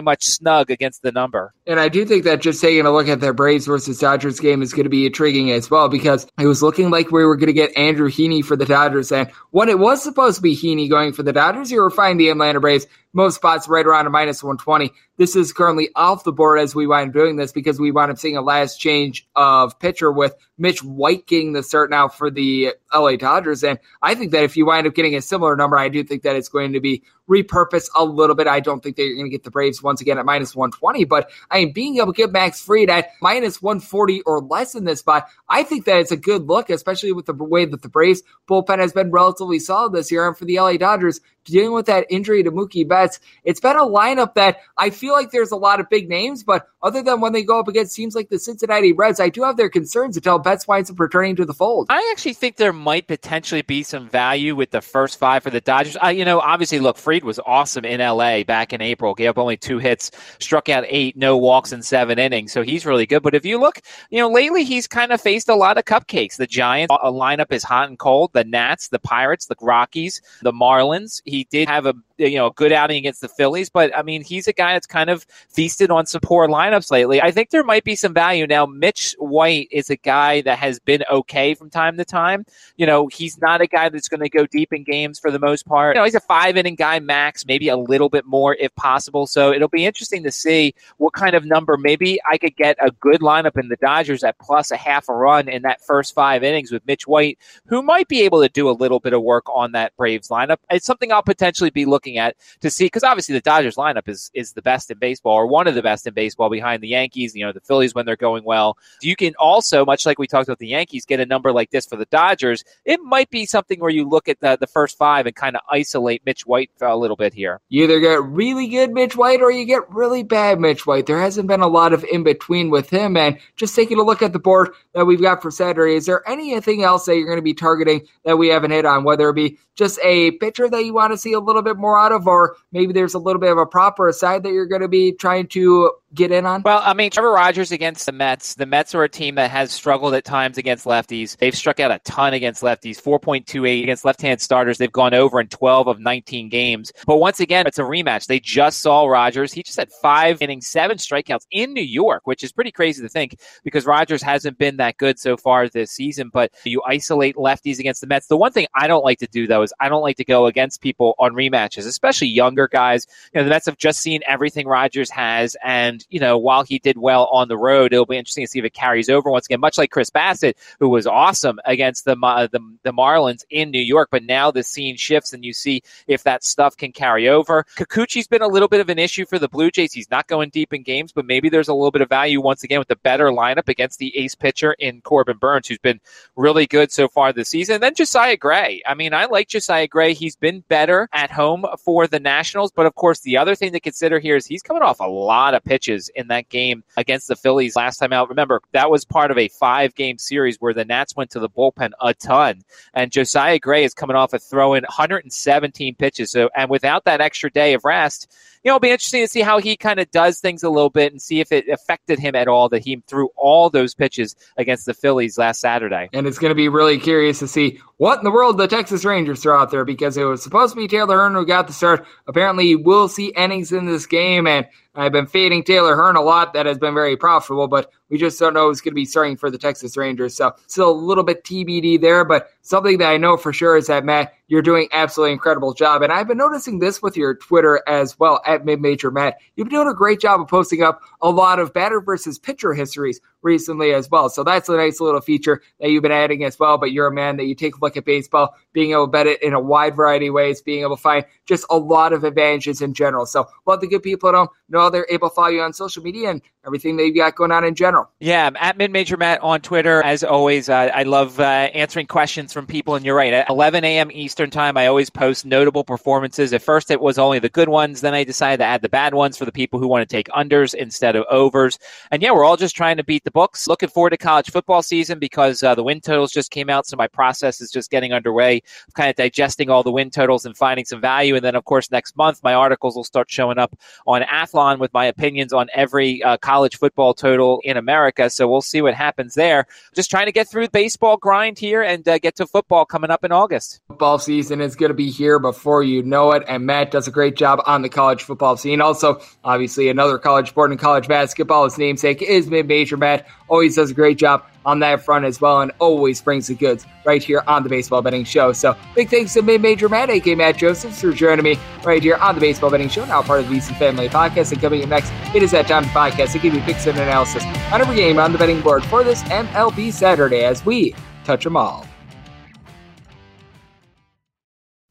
much snug against the number. And I do think that just taking a look at their Braves versus Dodgers game is going to be intriguing as well because was looking like we were going to get Andrew Heaney for the Dodgers. And when it was supposed to be Heaney going for the Dodgers, you were finding the Atlanta Braves most spots right around a minus 120. This is currently off the board as we wind up doing this because we wind up seeing a last change of pitcher with Mitch White getting the start now for the LA Dodgers. And I think that if you wind up getting a similar number, I do think that it's going to be repurposed a little bit. I don't think that you're going to get the Braves once again at minus 120, but I mean, being able to get Max Fried at minus 140 or less in this spot, I think that it's a good look, especially with the way that the Braves bullpen has been relatively solid this year. And for the LA Dodgers, dealing with that injury to Mookie Betts, it's been a lineup that I feel like there's a lot of big names, but other than when they go up against teams like the Cincinnati Reds, I do have their concerns until Betts winds up returning to the fold. I actually think there might potentially be some value with the first five for the Dodgers. I, you know, obviously, look, Fried was awesome in LA back in April, gave up only two hits, struck out eight, no walks in seven innings, so he's really good. But if you look, you know, lately he's kind of faced a lot of cupcakes. The Giants, a lineup is hot and cold. The Nats, the Pirates, the Rockies, the Marlins. He did have a you know a good outing against the Phillies, but I mean he's a guy that's kind of feasted on some poor lineups lately. I think there might be some value now. Mitch White is a guy that has been okay from time to time. You know he's not a guy that's going to go deep in games for the most part. You know he's a five inning guy max, maybe a little bit more if possible. So it'll be interesting to see what kind of number. Maybe I could get a good lineup in the Dodgers at plus a half a run in that first five innings with Mitch White, who might be able to do a little bit of work on that Braves lineup. It's something I'll potentially be looking at to see because obviously the Dodgers lineup is is the best in baseball or one of the best in baseball behind the Yankees, you know, the Phillies when they're going well. You can also, much like we talked about the Yankees, get a number like this for the Dodgers. It might be something where you look at the, the first five and kind of isolate Mitch White a little bit here. You either get really good Mitch White or you get really bad Mitch White. There hasn't been a lot of in between with him. And just taking a look at the board that we've got for Saturday, is there anything else that you're going to be targeting that we haven't hit on, whether it be just a pitcher that you want to see a little bit more of, or maybe there's a little bit of a prop or a side that you're going to be trying to get in on? Well, I mean, Trevor Rogers against the Mets. The Mets are a team that has struggled at times against lefties. They've struck out a ton against lefties, 4.28 against left-hand starters. They've gone over in 12 of 19 games. But once again, it's a rematch. They just saw Rogers. He just had five innings, seven strikeouts in New York, which is pretty crazy to think because Rogers hasn't been that good so far this season. But you isolate lefties against the Mets. The one thing I don't like to do though is I don't like to go against people on rematches, especially younger guys. You know, the Mets have just seen everything Rogers has, and you know, while he did well on the road, it'll be interesting to see if it carries over once again. Much like Chris Bassitt, who was awesome against the the, the Marlins in New York, but now the scene shifts, and you see if that stuff can carry over. Kikuchi's been a little bit of an issue for the Blue Jays. He's not going deep in games, but maybe there's a little bit of value once again with the better lineup against the ace pitcher in Corbin Burnes, who's been really good so far this season. And then Josiah Gray. I mean, I like Josiah Gray. He's been better at home for the Nationals, but of course, the other thing to consider here is he's coming off a lot of pitches in that game against the Phillies last time out. Remember, that was part of a five game series where the Nats went to the bullpen a ton. And Josiah Gray is coming off a throw in 117 pitches. So, and without that extra day of rest, you know, it'll be interesting to see how he kind of does things a little bit and see if it affected him at all that he threw all those pitches against the Phillies last Saturday. And it's going to be really curious to see what in the world the Texas Rangers throw out there because it was supposed to be Taylor Hearn who got the start. Apparently, we'll see innings in this game, and I've been fading Taylor Hearn a lot. That has been very profitable, but we just don't know who's going to be starting for the Texas Rangers. So still a little bit TBD there, but something that I know for sure is that Matt, you're doing absolutely incredible job. And I've been noticing this with your Twitter as well at Mid Major Matt. You've been doing a great job of posting up a lot of batter versus pitcher histories recently as well. So that's a nice little feature that you've been adding as well. But you're a man that you take a look at baseball, being able to bet it in a wide variety of ways, being able to find just a lot of advantages in general. So let the good people at home know they're able to follow you on social media and everything that you've got going on in general. Yeah, I'm at Mid Major Matt on Twitter. As always, uh, I love uh, answering questions from people. And you're right, at 11 a.m. Eastern Time, I always post notable performances. At first, it was only the good ones. Then I decided to add the bad ones for the people who want to take unders instead of overs. And yeah, we're all just trying to beat the books. Looking forward to college football season because uh, the win totals just came out. So my process is just getting underway, kind of digesting all the win totals and finding some value. And then, of course, next month, my articles will start showing up on Athlon with my opinions on every uh, college football total in America. So we'll see what happens there. Just trying to get through baseball grind here and uh, get to football coming up in August. Football season is going to be here before you know it. And Matt does a great job on the college football scene. Also, obviously, another college sport and college basketball. His namesake is Mid Major Matt. Always does a great job on that front as well and always brings the goods right here on the Baseball Betting Show. So big thanks to Mid Major Matt, aka Matt Josephs, for joining me right here on the Baseball Betting Show, now part of the VSiN Family Podcast. And coming up next, it is that time to podcast to give you picks and analysis on every game on the betting board for this MLB Saturday as we touch them all.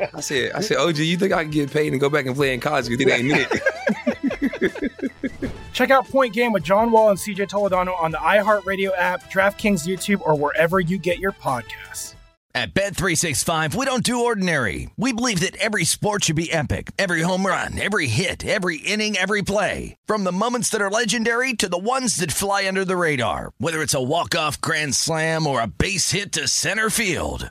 I said, I said, OG, you think I can get paid and go back and play in college? Because it ain't it. Check out Point Game with John Wall and CJ Toledano on the iHeartRadio app, DraftKings YouTube, or wherever you get your podcasts. At Bet365, we don't do ordinary. We believe that every sport should be epic. Every home run, every hit, every inning, every play. From the moments that are legendary to the ones that fly under the radar. Whether it's a walk-off grand slam or a base hit to center field.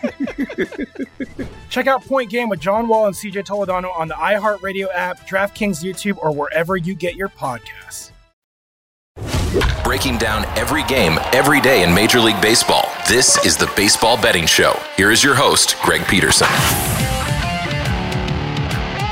Check out Point Game with John Wall and CJ Toledano on the iHeartRadio app, DraftKings YouTube, or wherever you get your podcasts. Breaking down every game, every day in Major League Baseball. This is the Baseball Betting Show. Here is your host, Greg Peterson.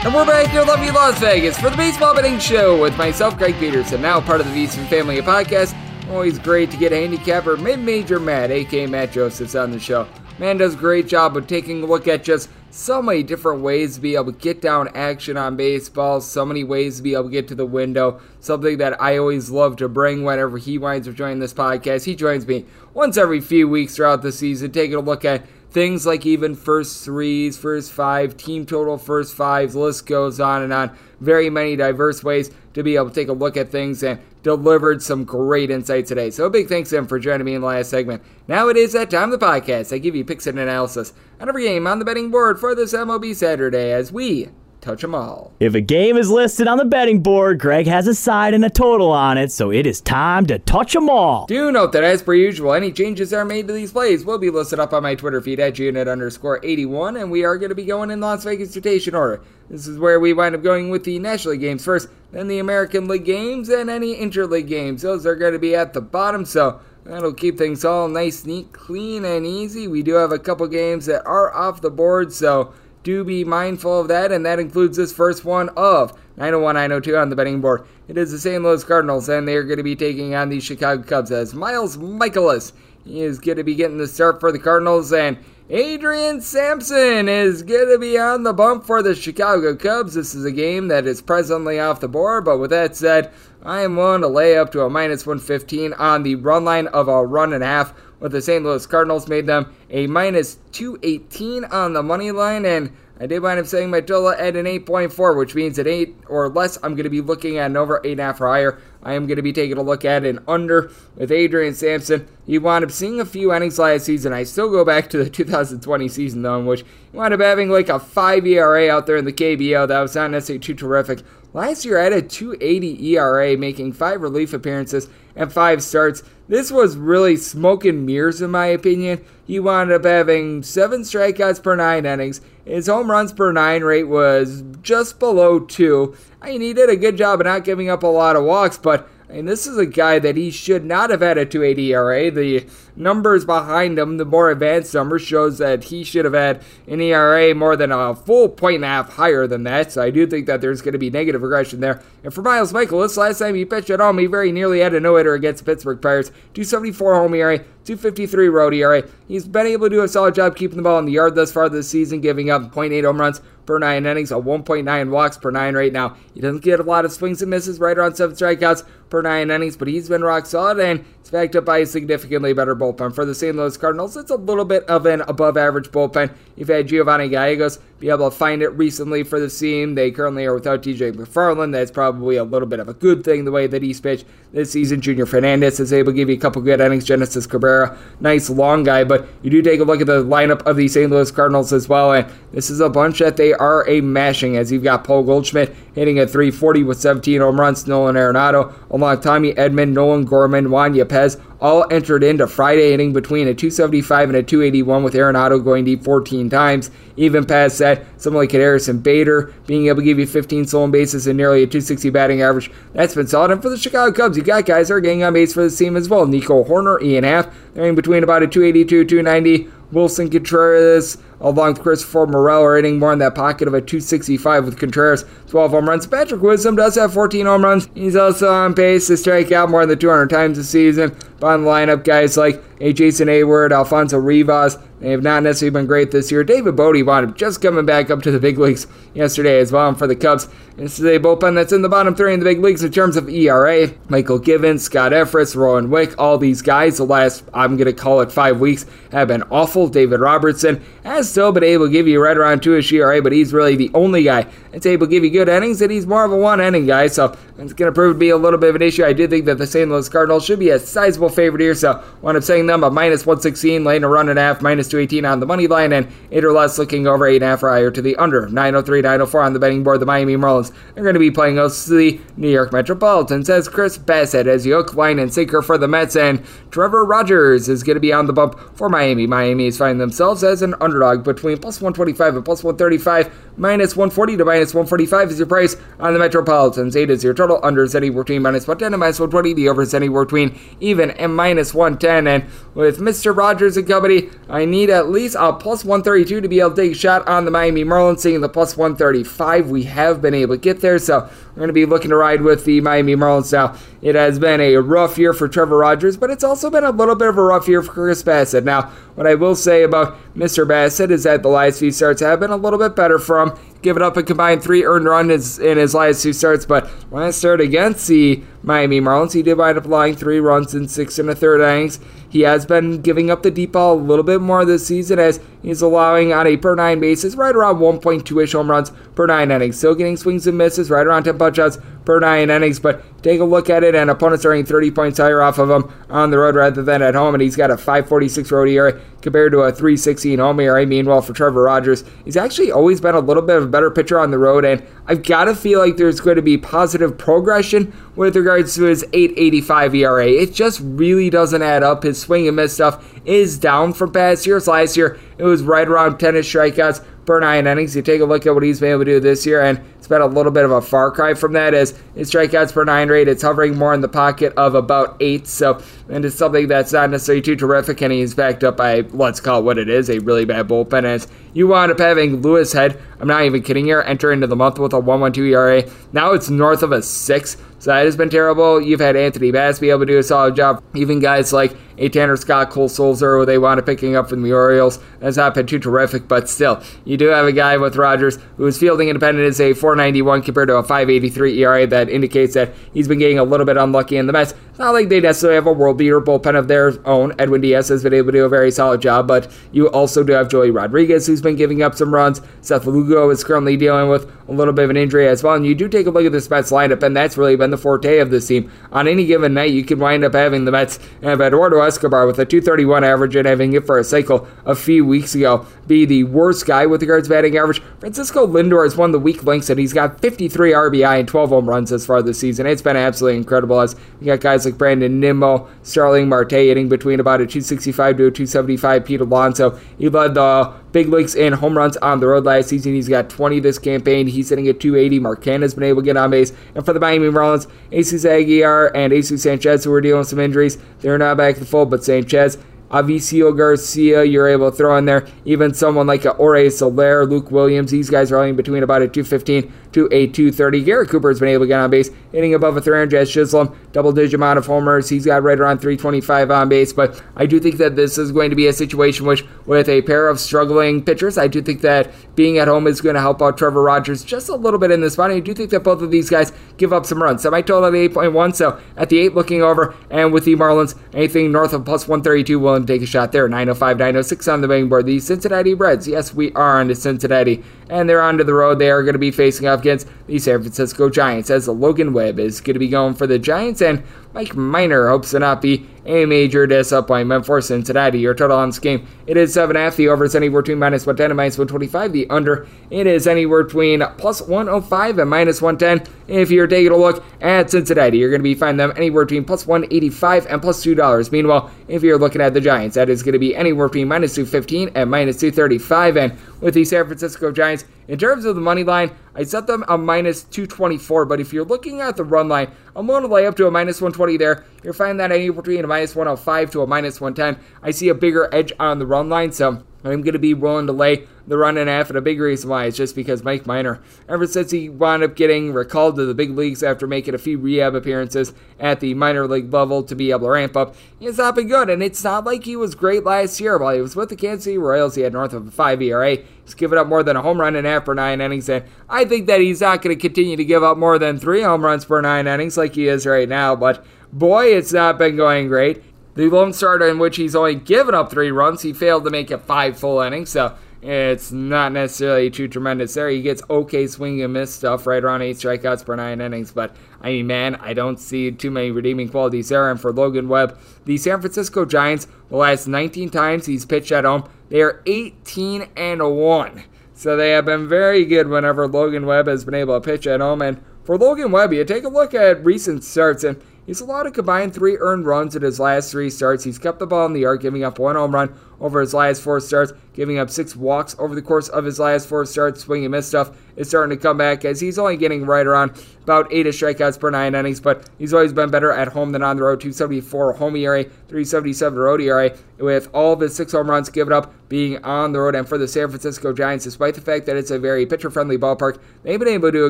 And we're back here in lovely Las Vegas for the Baseball Betting Show with myself, Greg Peterson, now part of the VSiN Family Podcast. Always great to get a handicapper mid-major Matt, aka Matt Josephs, on the show. Man does a great job of taking a look at just so many different ways to be able to get down action on baseball, so many ways to be able to get to the window. Something that I always love to bring whenever he winds up joining this podcast. He joins me once every few weeks throughout the season, taking a look at things like even first threes, first five, team total first fives, list goes on and on. Very many diverse ways to be able to take a look at things and delivered some great insight today. So a big thanks to him for joining me in the last segment. Now it is that time of the podcast. I give you picks and analysis on every game on the betting board for this MLB Saturday as we touch them all. If a game is listed on the betting board, Greg has a side and a total on it, so it is time to touch them all. Do note that, as per usual, any changes that are made to these plays will be listed up on my Twitter feed at unit underscore 81, and we are going to be going in Las Vegas rotation order. This is where we wind up going with the National League games first, then the American League games, and any interleague games. Those are going to be at the bottom, so that'll keep things all nice, neat, clean, and easy. We do have a couple games that are off the board, so do be mindful of that, and that includes this first one of 901 902 on the betting board. It is the St. Louis Cardinals, and they're going to be taking on the Chicago Cubs as Miles Mikolas is going to be getting the start for the Cardinals, and Adrian Sampson is going to be on the bump for the Chicago Cubs. This is a game that is presently off the board, but with that said, I am willing to lay up to a minus 115 on the run line of a run and a half with the St. Louis Cardinals made them a minus 218 on the money line, and I did wind up setting my total at an 8.4, which means at 8 or less, I'm going to be looking at an over 8.5 or higher. I am going to be taking a look at an under with Adrian Sampson. He wound up seeing a few innings last season. I still go back to the 2020 season, though, in which he wound up having like a 5 ERA out there in the KBO. That was not necessarily too terrific. Last year, I had a 280 ERA, making five relief appearances and five starts. This was really smoke and mirrors, in my opinion. He wound up having seven strikeouts per nine innings. His home runs per nine rate was just below two. I mean, he did a good job of not giving up a lot of walks, but I mean, this is a guy that he should not have had a 280 ERA. The numbers behind him, the more advanced numbers, shows that he should have had an ERA more than a full point and a half higher than that. So I do think that there's going to be negative regression there. And for Miles Mikolas, last time he pitched at home, he very nearly had a no-hitter against the Pittsburgh Pirates. 274 home ERA, 253 road ERA. He's been able to do a solid job keeping the ball in the yard thus far this season, giving up 0.8 home runs per nine innings, a 1.9 walks per nine right now. He doesn't get a lot of swings and misses, right around seven strikeouts per nine innings, but he's been rock solid and it's backed up by a significantly better bullpen. For the St. Louis Cardinals, it's a little bit of an above average bullpen. You've had Giovanni Gallegos be able to find it recently for the team. They currently are without TJ McFarland. That's probably a little bit of a good thing the way that he's pitched this season. Junior Fernandez is able to give you a couple good innings. Genesis Cabrera, nice long guy, but you do take a look at the lineup of the St. Louis Cardinals as well, and this is a bunch that they are a mashing as you've got Paul Goldschmidt hitting at 340 with 17 home runs, Nolan Arenado, along Tommy Edman, Nolan Gorman, Juan Yepez, all entered into Friday, hitting between a 275 and a 281 with Arenado going deep 14 times. Even past that, someone like Bader being able to give you 15 stolen bases and nearly a 260 batting average. That's been solid. And for the Chicago Cubs, you got guys that are getting on base for the team as well. Nico Hoerner, Ian Happ, they're in between about a 282, 290. Willson Contreras, along with Christopher Morel, are hitting more in that pocket of a 265 with Contreras 12 home runs. Patrick Wisdom does have 14 home runs. He's also on pace to strike out more than 200 times this season. Bottom lineup, guys like a Jason Heyward, Alfonso Rivas, they have not necessarily been great this year. David Bote wound up just coming back up to the big leagues yesterday as well. For the Cubs, this is a bullpen that's in the bottom three in the big leagues in terms of ERA. Mychal Givens, Scott Effross, Rowan Wick, all these guys, the last, I'm going to call it five weeks, have been awful. David Robertson has still been able to give you right around two ish ERA, but he's really the only guy that's able to give you good innings, and he's more of a one inning guy. So it's going to prove to be a little bit of an issue. I do think that the St. Louis Cardinals should be a sizable favorite here. So wound up saying them a minus 116, laying a run and a half, minus 218 on the money line, and eight or less looking over eight and a half or higher to the under. 903, 904 on the betting board. The Miami Marlins are going to be playing host to the New York Metropolitans as Chris Bassitt as the hook, line, and sinker for the Mets, and Trevor Rogers is going to be on the bump for Miami. Miami is finding themselves as an underdog between plus 125 and plus 135, minus 140 to minus 145 is your price on the Metropolitans. Eight is your total. Under is anywhere between minus 110 and minus 120. The over is anywhere between even and minus 110. And with Mr. Rogers and company, I need at least a plus 132 to be able to take a shot on the Miami Marlins. Seeing the plus 135, we have been able to get there. So we're going to be looking to ride with the Miami Marlins now. It has been a rough year for Trevor Rogers, but it's also been a little bit of a rough year for Chris Bassitt. Now, what I will say about Mr. Bassitt is that the last few starts have been a little bit better for him. Given up a combined three earned runs in his last two starts, but last start against the Miami Marlins, he did wind up allowing three runs in six and a third innings. He has been giving up the deep ball a little bit more this season as he's allowing on a per nine basis right around 1.2 ish home runs per nine innings. Still getting swings and misses right around 10 punch outs per nine innings, but take a look at it, and opponents are getting 30 points higher off of him on the road rather than at home, and he's got a 546 road ERA compared to a 316 home ERA. Meanwhile, for Trevor Rogers, he's actually always been a little bit of a better pitcher on the road, and I've got to feel like there's going to be positive progression with regards to his 885 ERA. It just really doesn't add up. His swing and miss stuff is down from past years. Last year, it was right around 10 strikeouts per nine innings. You take a look at what he's been able to do this year, and been a little bit of a far cry from that as his strikeouts per nine rate. It's hovering more in the pocket of about eight. So, and it's something that's not necessarily too terrific, and he's backed up by, let's call it what it is, a really bad bullpen. As you wound up having Louis Head, I'm not even kidding here, enter into the month with a 112 ERA. Now it's north of a six. So that has been terrible. You've had Anthony Bass be able to do a solid job. Even guys like a Tanner Scott, Cole who they wound up picking up from the Orioles. That's not been too terrific, but still, you do have a guy with Rogers who is fielding independent is a 491 compared to a 583 ERA. That indicates that he's been getting a little bit unlucky in the Mets. It's not like they necessarily have a world beater bullpen of their own. Edwin Diaz has been able to do a very solid job, but you also do have Joely Rodriguez, who's been giving up some runs. Seth Lugo is currently dealing with a little bit of an injury as well. And you do take a look at this Mets lineup, and that's really been the forte of this team. On any given night, you can wind up having the Mets have Eduardo Escobar with a 231 average and having it for a cycle a few weeks ago be the worst guy with regards to batting average. Francisco Lindor is one of the weak links, and he's got 53 RBI and 12 home runs as far this season. It's been absolutely incredible as you got guys like Brandon Nimmo, Starling Marte hitting between about a 265 to a 275. Pete Alonso, he led the big leagues in home runs on the road last season. He's got 20 this campaign. He's hitting at 280. Mark has been able to get on base. And for the Miami Marlins, Jesus Aguilar and Jesus Sanchez, who are dealing with some injuries, they're not back to the full, but Sanchez Avisail Garcia, you're able to throw in there. Even someone like Ore Soler, Luke Williams, these guys are running between about a 215 to a 230. Garrett Cooper has been able to get on base, hitting above a 300. Jazz Chisholm, double digit amount of homers. He's got right around 325 on base. But I do think that this is going to be a situation which, with a pair of struggling pitchers, I do think that being at home is going to help out Trevor Rogers just a little bit in this spot. I do think that both of these guys give up some runs. Semi total at 8.1. So at the 8 looking over, and with the Marlins, anything north of plus 132 willing to take a shot there. 905, 906 on the betting board. The Cincinnati Reds. Yes, we are on to Cincinnati. And they're onto the road. They are going to be facing off against the San Francisco Giants as the Logan Webb is going to be going for the Giants. And Mike Minor hopes to not be a major disappointment for Cincinnati. Your total on this game, it is 7.5. The over is anywhere between minus 110 and minus 125. The under, it is anywhere between plus 105 and minus 110. If you're taking a look at Cincinnati, you're going to be finding them anywhere between plus 185 and plus $2. Meanwhile, if you're looking at the Giants, that is going to be anywhere between minus 215 and minus 235. And with the San Francisco Giants, in terms of the money line, I set them a minus 224, but if you're looking at the run line, I'm going to lay up to a minus 120 there. You're finding that anywhere between a minus 105 to a minus 110. I see a bigger edge on the run line, so I'm going to be willing to lay the run and a half, and a big reason why is just because Mike Minor, ever since he wound up getting recalled to the big leagues after making a few rehab appearances at the minor league level to be able to ramp up, he's not been good. And it's not like he was great last year. While he was with the Kansas City Royals, he had north of a 5 ERA. He's given up more than a home run and a half per nine innings, and I think that he's not going to continue to give up more than three home runs per nine innings like he is right now. But boy, it's not been going great. The lone starter in which he's only given up three runs, he failed to make it five full innings, so it's not necessarily too tremendous there. He gets okay swing and miss stuff, right around eight strikeouts per nine innings. But I mean, man, I don't see too many redeeming qualities there. And for Logan Webb, the San Francisco Giants, the last 19 times he's pitched at home, they are 18 and 1. So they have been very good whenever Logan Webb has been able to pitch at home. And for Logan Webb, you take a look at recent starts, and he's allowed a combined three earned runs in his last three starts. He's kept the ball in the yard, giving up one home run over his last four starts, giving up six walks over the course of his last four starts. Swing and miss stuff is starting to come back as he's only getting right around about eight strikeouts per nine innings, but he's always been better at home than on the road. 274 home ERA, 377 road ERA, with all of his six home runs given up being on the road. And for the San Francisco Giants, despite the fact that it's a very pitcher friendly ballpark, they've been able to do a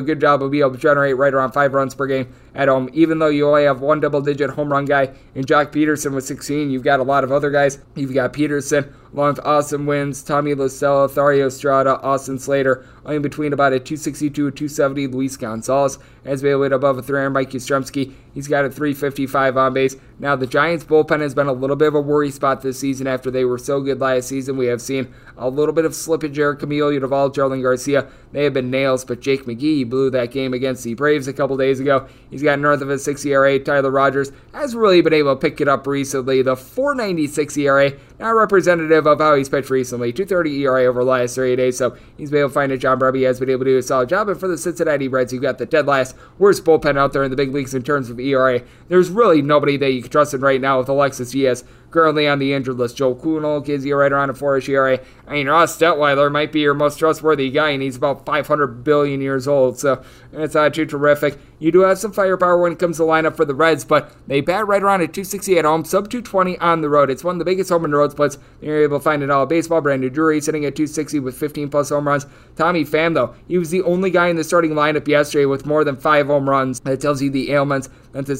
good job of being able to generate right around five runs per game at home. Even though you only have one double digit home run guy in Joc Pederson with 16, you've got a lot of other guys. You've got Pederson along with Austin Wynns, Tommy La Thario Estrada, Austin Slater, in between about a 262 and 270. Luis Gonzalez has been able above a 300. Mike Yastrzemski, he's got a 355 on base. Now, the Giants' bullpen has been a little bit of a worry spot this season after they were so good last season. We have seen a little bit of slippage there. Camilo Doval, Jarlin Garcia, they have been nails, but Jake McGee blew that game against the Braves a couple days ago. He's got north of a 6 ERA. Tyler Rogers has really been able to pick it up recently. The 496 ERA, not representative of how he's pitched recently. 230 ERA over the last 30 days, so he's been able to find it. John Brebbia has been able to do a solid job. And for the Cincinnati Reds, you've got the dead last worst bullpen out there in the big leagues in terms of ERA. There's really nobody that you can trust in right now with Alexis Diaz currently on the injured list. Joel Kuhnel gives you right around a 4 ERA. I mean, Ross Detwiler might be your most trustworthy guy, and he's about 500 billion years old, so it's not too terrific. You do have some firepower when it comes to lineup for the Reds, but they bat right around at 260 at home, sub 220 on the road. It's one of the biggest home and road splits you're able to find in all of baseball. Brandon Drury sitting at 260 with 15 plus home runs. Tommy Pham, though, he was the only guy in the starting lineup yesterday with more than five home runs. That tells you the ailments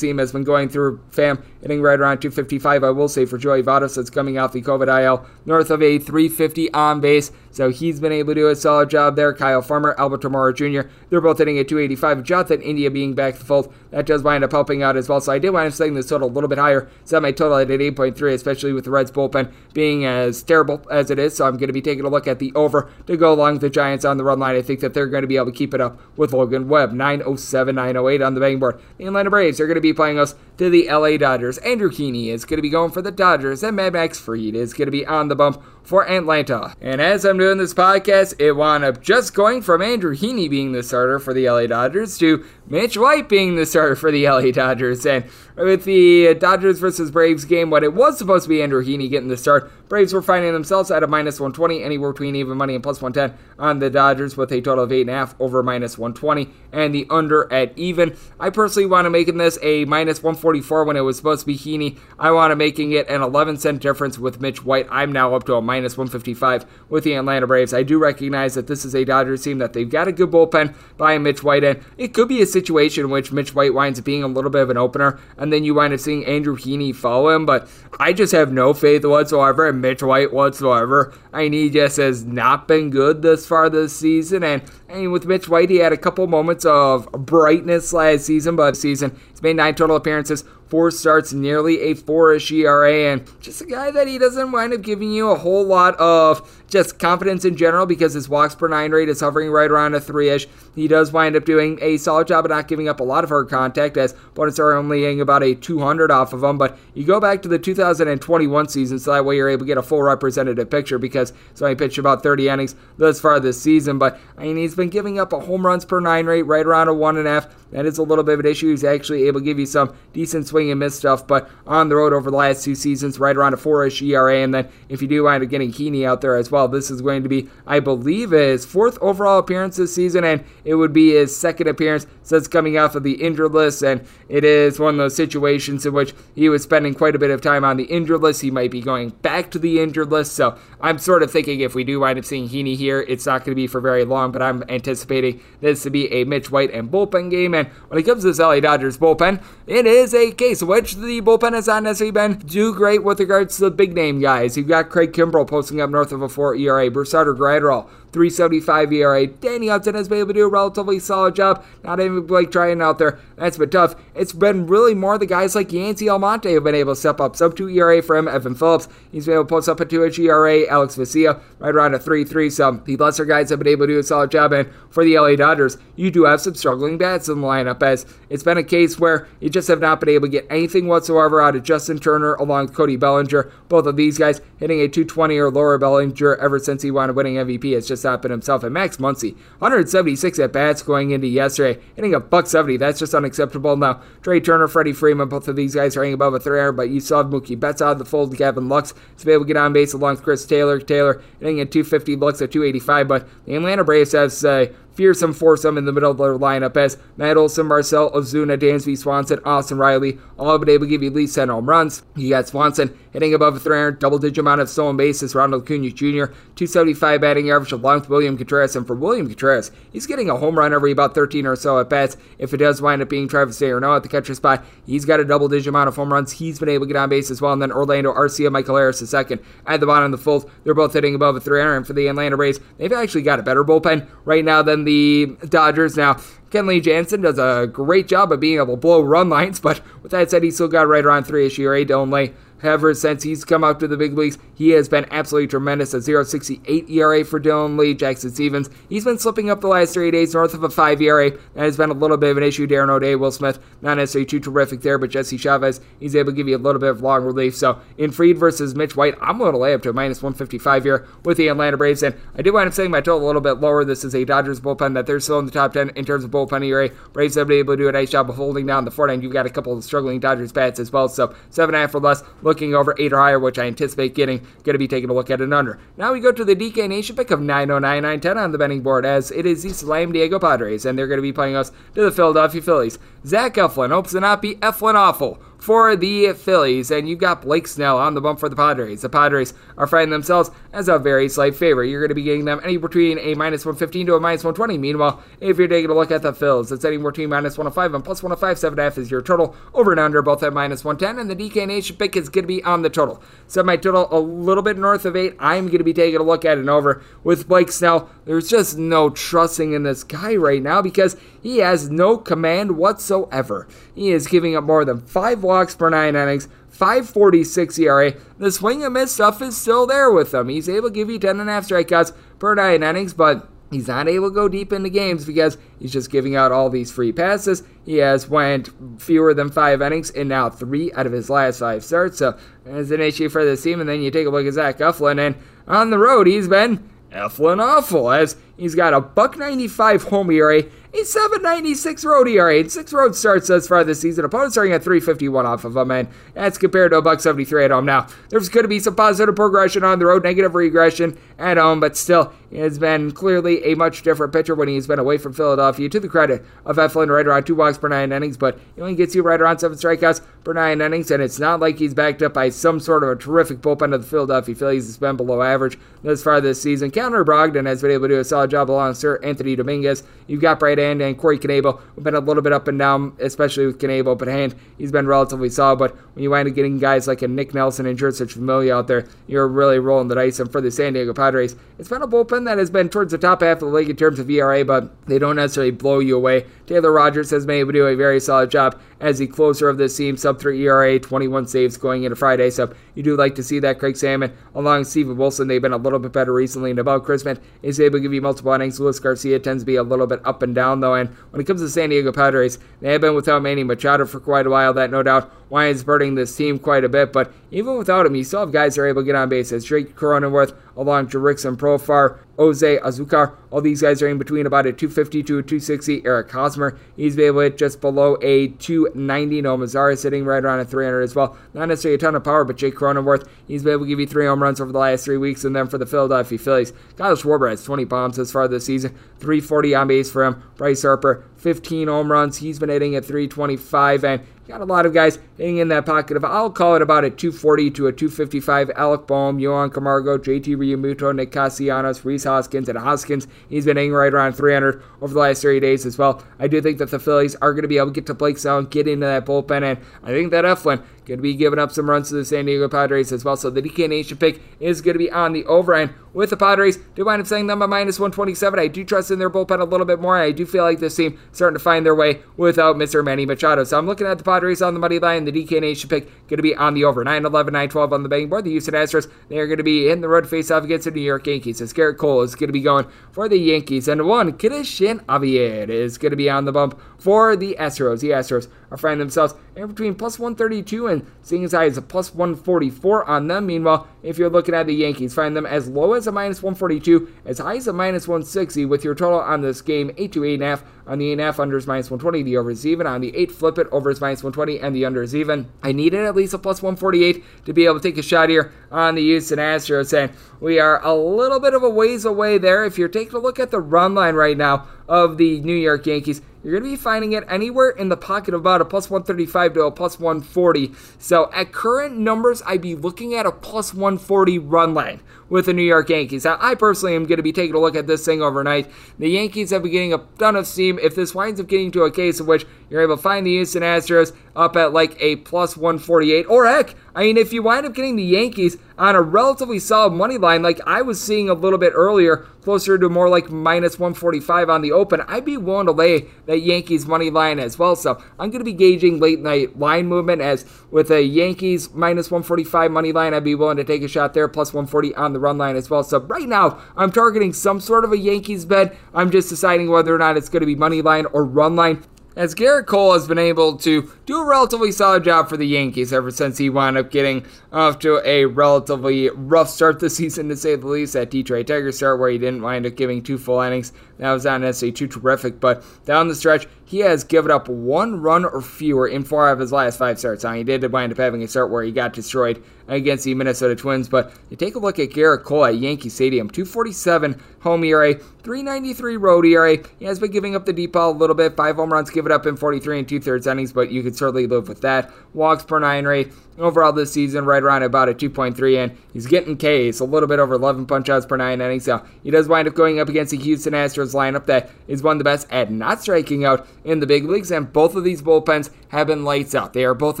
team has been going through. Pham, hitting right around 255, I will say, for Joey Votto that's coming off the COVID IL, north of a 350 on base. So he's been able to do a solid job there. Kyle Farmer, Albert Almora Jr., they're both hitting at 285. Jonathan India being back the fold, that does wind up helping out as well. So I did wind up setting this total a little bit higher. Set my total at 8.3, especially with the Reds bullpen being as terrible as it is. So I'm going to be taking a look at the over to go along with the Giants on the run line. I think that they're going to be able to keep it up with Logan Webb. 907, 908 on the betting board. The Atlanta Braves are going to be playing us to the LA Dodgers. Andrew Heaney is going to be going for the Dodgers, and Mad Max Fried is going to be on the bump for Atlanta. And as I'm doing this podcast, it wound up just going from Andrew Heaney being the starter for the LA Dodgers to Mitch White being the starter for the LA Dodgers. And with the Dodgers versus Braves game, what it was supposed to be Andrew Heaney getting the start, Braves were finding themselves at a minus 120, anywhere between even money and plus 110 on the Dodgers with a total of 8.5 over minus 120, and the under at even. I personally want to making this a minus 144 when it was supposed to be Heaney. I want to making it an 11 cent difference with Mitch White. I'm now up to a minus 155 with the Atlanta Braves. I do recognize that this is a Dodgers team that they've got a good bullpen by Mitch White, and it could be a situation in which Mitch White winds up being a little bit of an opener, and then you wind up seeing Andrew Heaney follow him. But I just have no faith whatsoever in Mitch White whatsoever. I mean, he just has not been good this far this season, and I mean, with Mitch White, he had a couple moments of brightness last season, but season he's made nine total appearances, four starts, nearly a four-ish ERA, and just a guy that he doesn't wind up giving you a whole lot of just confidence in general because his walks per nine rate is hovering right around a three ish. He does wind up doing a solid job of not giving up a lot of hard contact as opponents are only getting about a 200 off of him. But you go back to the 2021 season, so that way you're able to get a full representative picture because he's only pitched about 30 innings thus far this season. But I mean, he's been giving up a home runs per nine rate right around a one and a half. That is a little bit of an issue. He's actually able to give you some decent swing and miss stuff, but on the road over the last two seasons, right around a four-ish ERA. And then if you do wind up getting Heaney out there as well, this is going to be, I believe, his fourth overall appearance this season, and it would be his second appearance since coming off of the injured list. And it is one of those situations in which he was spending quite a bit of time on the injured list. He might be going back to the injured list. So I'm sort of thinking if we do wind up seeing Heaney here, it's not going to be for very long, but I'm anticipating this to be a Mitch White and bullpen game. And when it comes to this LA Dodgers bullpen, it is a case which the bullpen has not necessarily been too great with regards to the big name guys. You've got Craig Kimbrel posting up north of a 4 ERA, Brusdar Graterol 375 ERA. Danny Hudson has been able to do a relatively solid job. Not even Blake Treinen out there. That's been tough. It's been really more the guys like Yency Almonte have been able to step up. Sub 2 ERA for him. Evan Phillips, he's been able to post up a 2 inch ERA. Alex Vesia, right around a 3 3. So the lesser guys have been able to do a solid job. And for the LA Dodgers, you do have some struggling bats in the lineup as it's been a case where you just have not been able to get anything whatsoever out of Justin Turner along with Cody Bellinger. Both of these guys hitting a 220 or lower Bellinger ever since he won a winning MVP. has just not been himself. And Max Muncy, 176 at bats going into yesterday, hitting a buck 70. That's just unacceptable. Now, Trea Turner, Freddie Freeman, both of these guys are hitting above a 300, but you saw Mookie Betts out of the fold. Gavin Lux to be able to get on base along with Chris Taylor. Taylor hitting at 250, Lux at 285, but the Atlanta Braves have uh, fearsome foursome in the middle of their lineup as Matt Olson, Marcell Ozuna, Dansby Swanson, Austin Riley, all have been able to give you at least 10 home runs. You got Swanson hitting above a 300, double digit amount of stolen bases. Ronald Acuna Jr., 275 batting average along with William Contreras. And for William Contreras, he's getting a home run every about 13 or so at bats. If it does wind up being Travis d'Arnaud at the catcher spot, he's got a double digit amount of home runs. He's been able to get on base as well. And then Orlando Arcia, Michael Harris, second at the bottom of the fold. They're both hitting above a 300. And for the Atlanta Braves, they've actually got a better bullpen right now than the Dodgers. Now, Kenley Jansen does a great job of being able to blow run lines, but with that said, he still got right around 3 ish ERA. Dylan Lee However, since he's come up to the big leagues, he has been absolutely tremendous. A 0.68 ERA for Dylan Lee. Jackson Stephens. he's been slipping up the last three days north of a 5 ERA. That has been a little bit of an issue. Darren O'Day, Will Smith, not necessarily too terrific there, but Jesse Chavez, he's able to give you a little bit of long relief. So in Fried versus Mitch White, I'm going to lay up to a minus 155 here with the Atlanta Braves. And I do wind up saying my total a little bit lower. This is a Dodgers bullpen that they're still in the top 10 in terms of bullpen ERA. Braves have been able to do a nice job of holding down the front end. You've got a couple of struggling Dodgers bats as well. So 7.5 or less, looking over 8 or higher, which I anticipate getting. Going to be taking a look at an under. Now we go to the DK Nation pick of 909 910 on the betting board as it is the Slam Diego Padres, and they're going to be playing us to the Philadelphia Phillies. Zach Eflin hopes to not be Eflin awful for the Phillies, and you've got Blake Snell on the bump for the Padres. The Padres are finding themselves as a very slight favorite. You're going to be getting them anywhere between a minus 115 to a minus 120. Meanwhile, if you're taking a look at the Phils, it's anywhere between minus 105 and plus 105. 7.5 is your total. Over and under, both at minus 110, and the DK Nation pick is going to be on the total. Set my total a little bit north of 8. I'm going to be taking a look at an over with Blake Snell. There's just no trusting in this guy right now because he has no command whatsoever. He is giving up more than 5 walks per 9 innings, 546 ERA. The swing and miss stuff is still there with him. He's able to give you 10.5 strikeouts per 9 innings, but he's not able to go deep into games because he's just giving out all these free passes. He has went fewer than five innings in now three out of his last five starts. So there's an issue for this team. And then you take a look at Zach Eflin, and on the road he's been Eflin awful as he's got a buck 95 home ERA a 796 road ERA and six road starts thus far this season. Opponents starting at 351 off of him, and that's compared to a buck 73 at home. Now, there's going to be some positive progression on the road, negative regression at home, but still, it has been clearly a much different pitcher when he's been away from Philadelphia. To the credit of Eflin, right around two walks per nine innings, but he only gets you right around seven strikeouts per nine innings, and it's not like he's backed up by some sort of a terrific bullpen of the Philadelphia Phillies. It's been below average thus far this season. Connor Brogdon has been able to do a solid along Seranthony Dominguez. You've got Brad Hand and Corey Knebel, We've been a little bit up and down, especially with Knebel, but Hand, he's been relatively solid. But when you wind up getting guys like a Nick Nelson and Jeurys Familia out there, you're really rolling the dice. And for the San Diego Padres, it's been a bullpen that has been towards the top half of the league in terms of ERA, but they don't necessarily blow you away. Taylor Rogers has been able to do a very solid job as the closer of this team, sub 3 ERA, 21 saves going into Friday. So you do like to see that. Craig Stammen, along with Steven Wilson, they've been a little bit better recently. And Nabil Crismatt is able to give you multiple innings. Luis Garcia tends to be a little bit up and down, though. And when it comes to San Diego Padres, they have been without Manny Machado for quite a while. That no doubt why is burning this team quite a bit. But even without him, you still have guys that are able to get on base. As Jake Cronenworth, along Jurickson Profar, Jose Azocar. All these guys are in between about a 250 to a 260. Eric Hosmer, he's able to hit just below a 290. Nomar Mazara sitting right around a 300 as well. Not necessarily a ton of power, but Jake Cronenworth, he's been able to give you three home runs over the last three weeks. And then for the Philadelphia Phillies, Kyle Schwarber has 20 bombs as far as this season, 340 on base for him. Bryce Harper, 15 home runs. He's been hitting at 325, and got a lot of guys hitting in that pocket of, I'll call it about a 240 to a 255. Alec Bohm, Johan Camargo, JT Realmuto, Nick Castellanos, Rhys Hoskins, and Hoskins. He's been hitting right around 300 over the last 30 days as well. I do think that the Phillies are going to be able to get to Blake and get into that bullpen, and I think that Eflin going to be giving up some runs to the San Diego Padres as well. So the DK Nation pick is going to be on the over end with the Padres. Do wind up saying them at minus 127. I do trust in their bullpen a little bit more. I do feel like this team starting to find their way without Mr. Manny Machado. So I'm looking at the Padres on the money line. The DK Nation pick going to be on the over 9 11, 9 12 on the betting board. The Houston Astros, they are going to be in the road face off against the New York Yankees. As Gerrit Cole is going to be going for the Yankees. And one, Cristian Javier is going to be on the bump for the Astros. The Astros are finding themselves in between plus 132 and seeing as high as a plus 144 on them. Meanwhile, if you're looking at the Yankees, find them as low as a minus 142, as high as a minus 160, with your total on this game 8 to 8.5. On the 8.5, under is minus 120, the over is even. On the 8, flip it, over is minus 120, and the under is even. I needed at least a plus 148 to be able to take a shot here on the Houston Astros, and we are a little bit of a ways away there. If you're taking a look at the run line right now of the New York Yankees, you're going to be finding it anywhere in the pocket of about a plus 135 to a plus 140. So at current numbers, I'd be looking at a plus 140 run line with the New York Yankees. Now, I personally am going to be taking a look at this thing overnight. The Yankees have been getting a ton of steam. If this winds up getting to a case of which you're able to find the Houston Astros up at like a plus 148, or heck, I mean, if you wind up getting the Yankees on a relatively solid money line, like I was seeing a little bit earlier, closer to more like minus 145 on the open, I'd be willing to lay that Yankees money line as well. So I'm going to be gauging late night line movement as with a Yankees minus 145 money line, I'd be willing to take a shot there, plus 140 on the run line as well. So right now, I'm targeting some sort of a Yankees bet. I'm just deciding whether or not it's going to be money line or run line as Gerrit Cole has been able to do a relatively solid job for the Yankees ever since he wound up getting off to a relatively rough start this season, to say the least. That Detroit Tigers start where he didn't wind up giving two full innings. That was not necessarily too terrific, but down the stretch, he has given up one run or fewer in four of his last five starts. Now, he did wind up having a start where he got destroyed against the Minnesota Twins, but you take a look at Gerrit Cole at Yankee Stadium 247 home ERA, 393 road ERA. He has been giving up the deep ball a little bit, five home runs given up in 43 and two thirds innings, but you could certainly live with that. Walks per nine rate overall this season, right around about a 2.3, and he's getting Ks, a little bit over 11 punch outs per nine innings. So he does wind up going up against the Houston Astros lineup that is one of the best at not striking out in the big leagues, and both of these bullpens have been lights out. They are both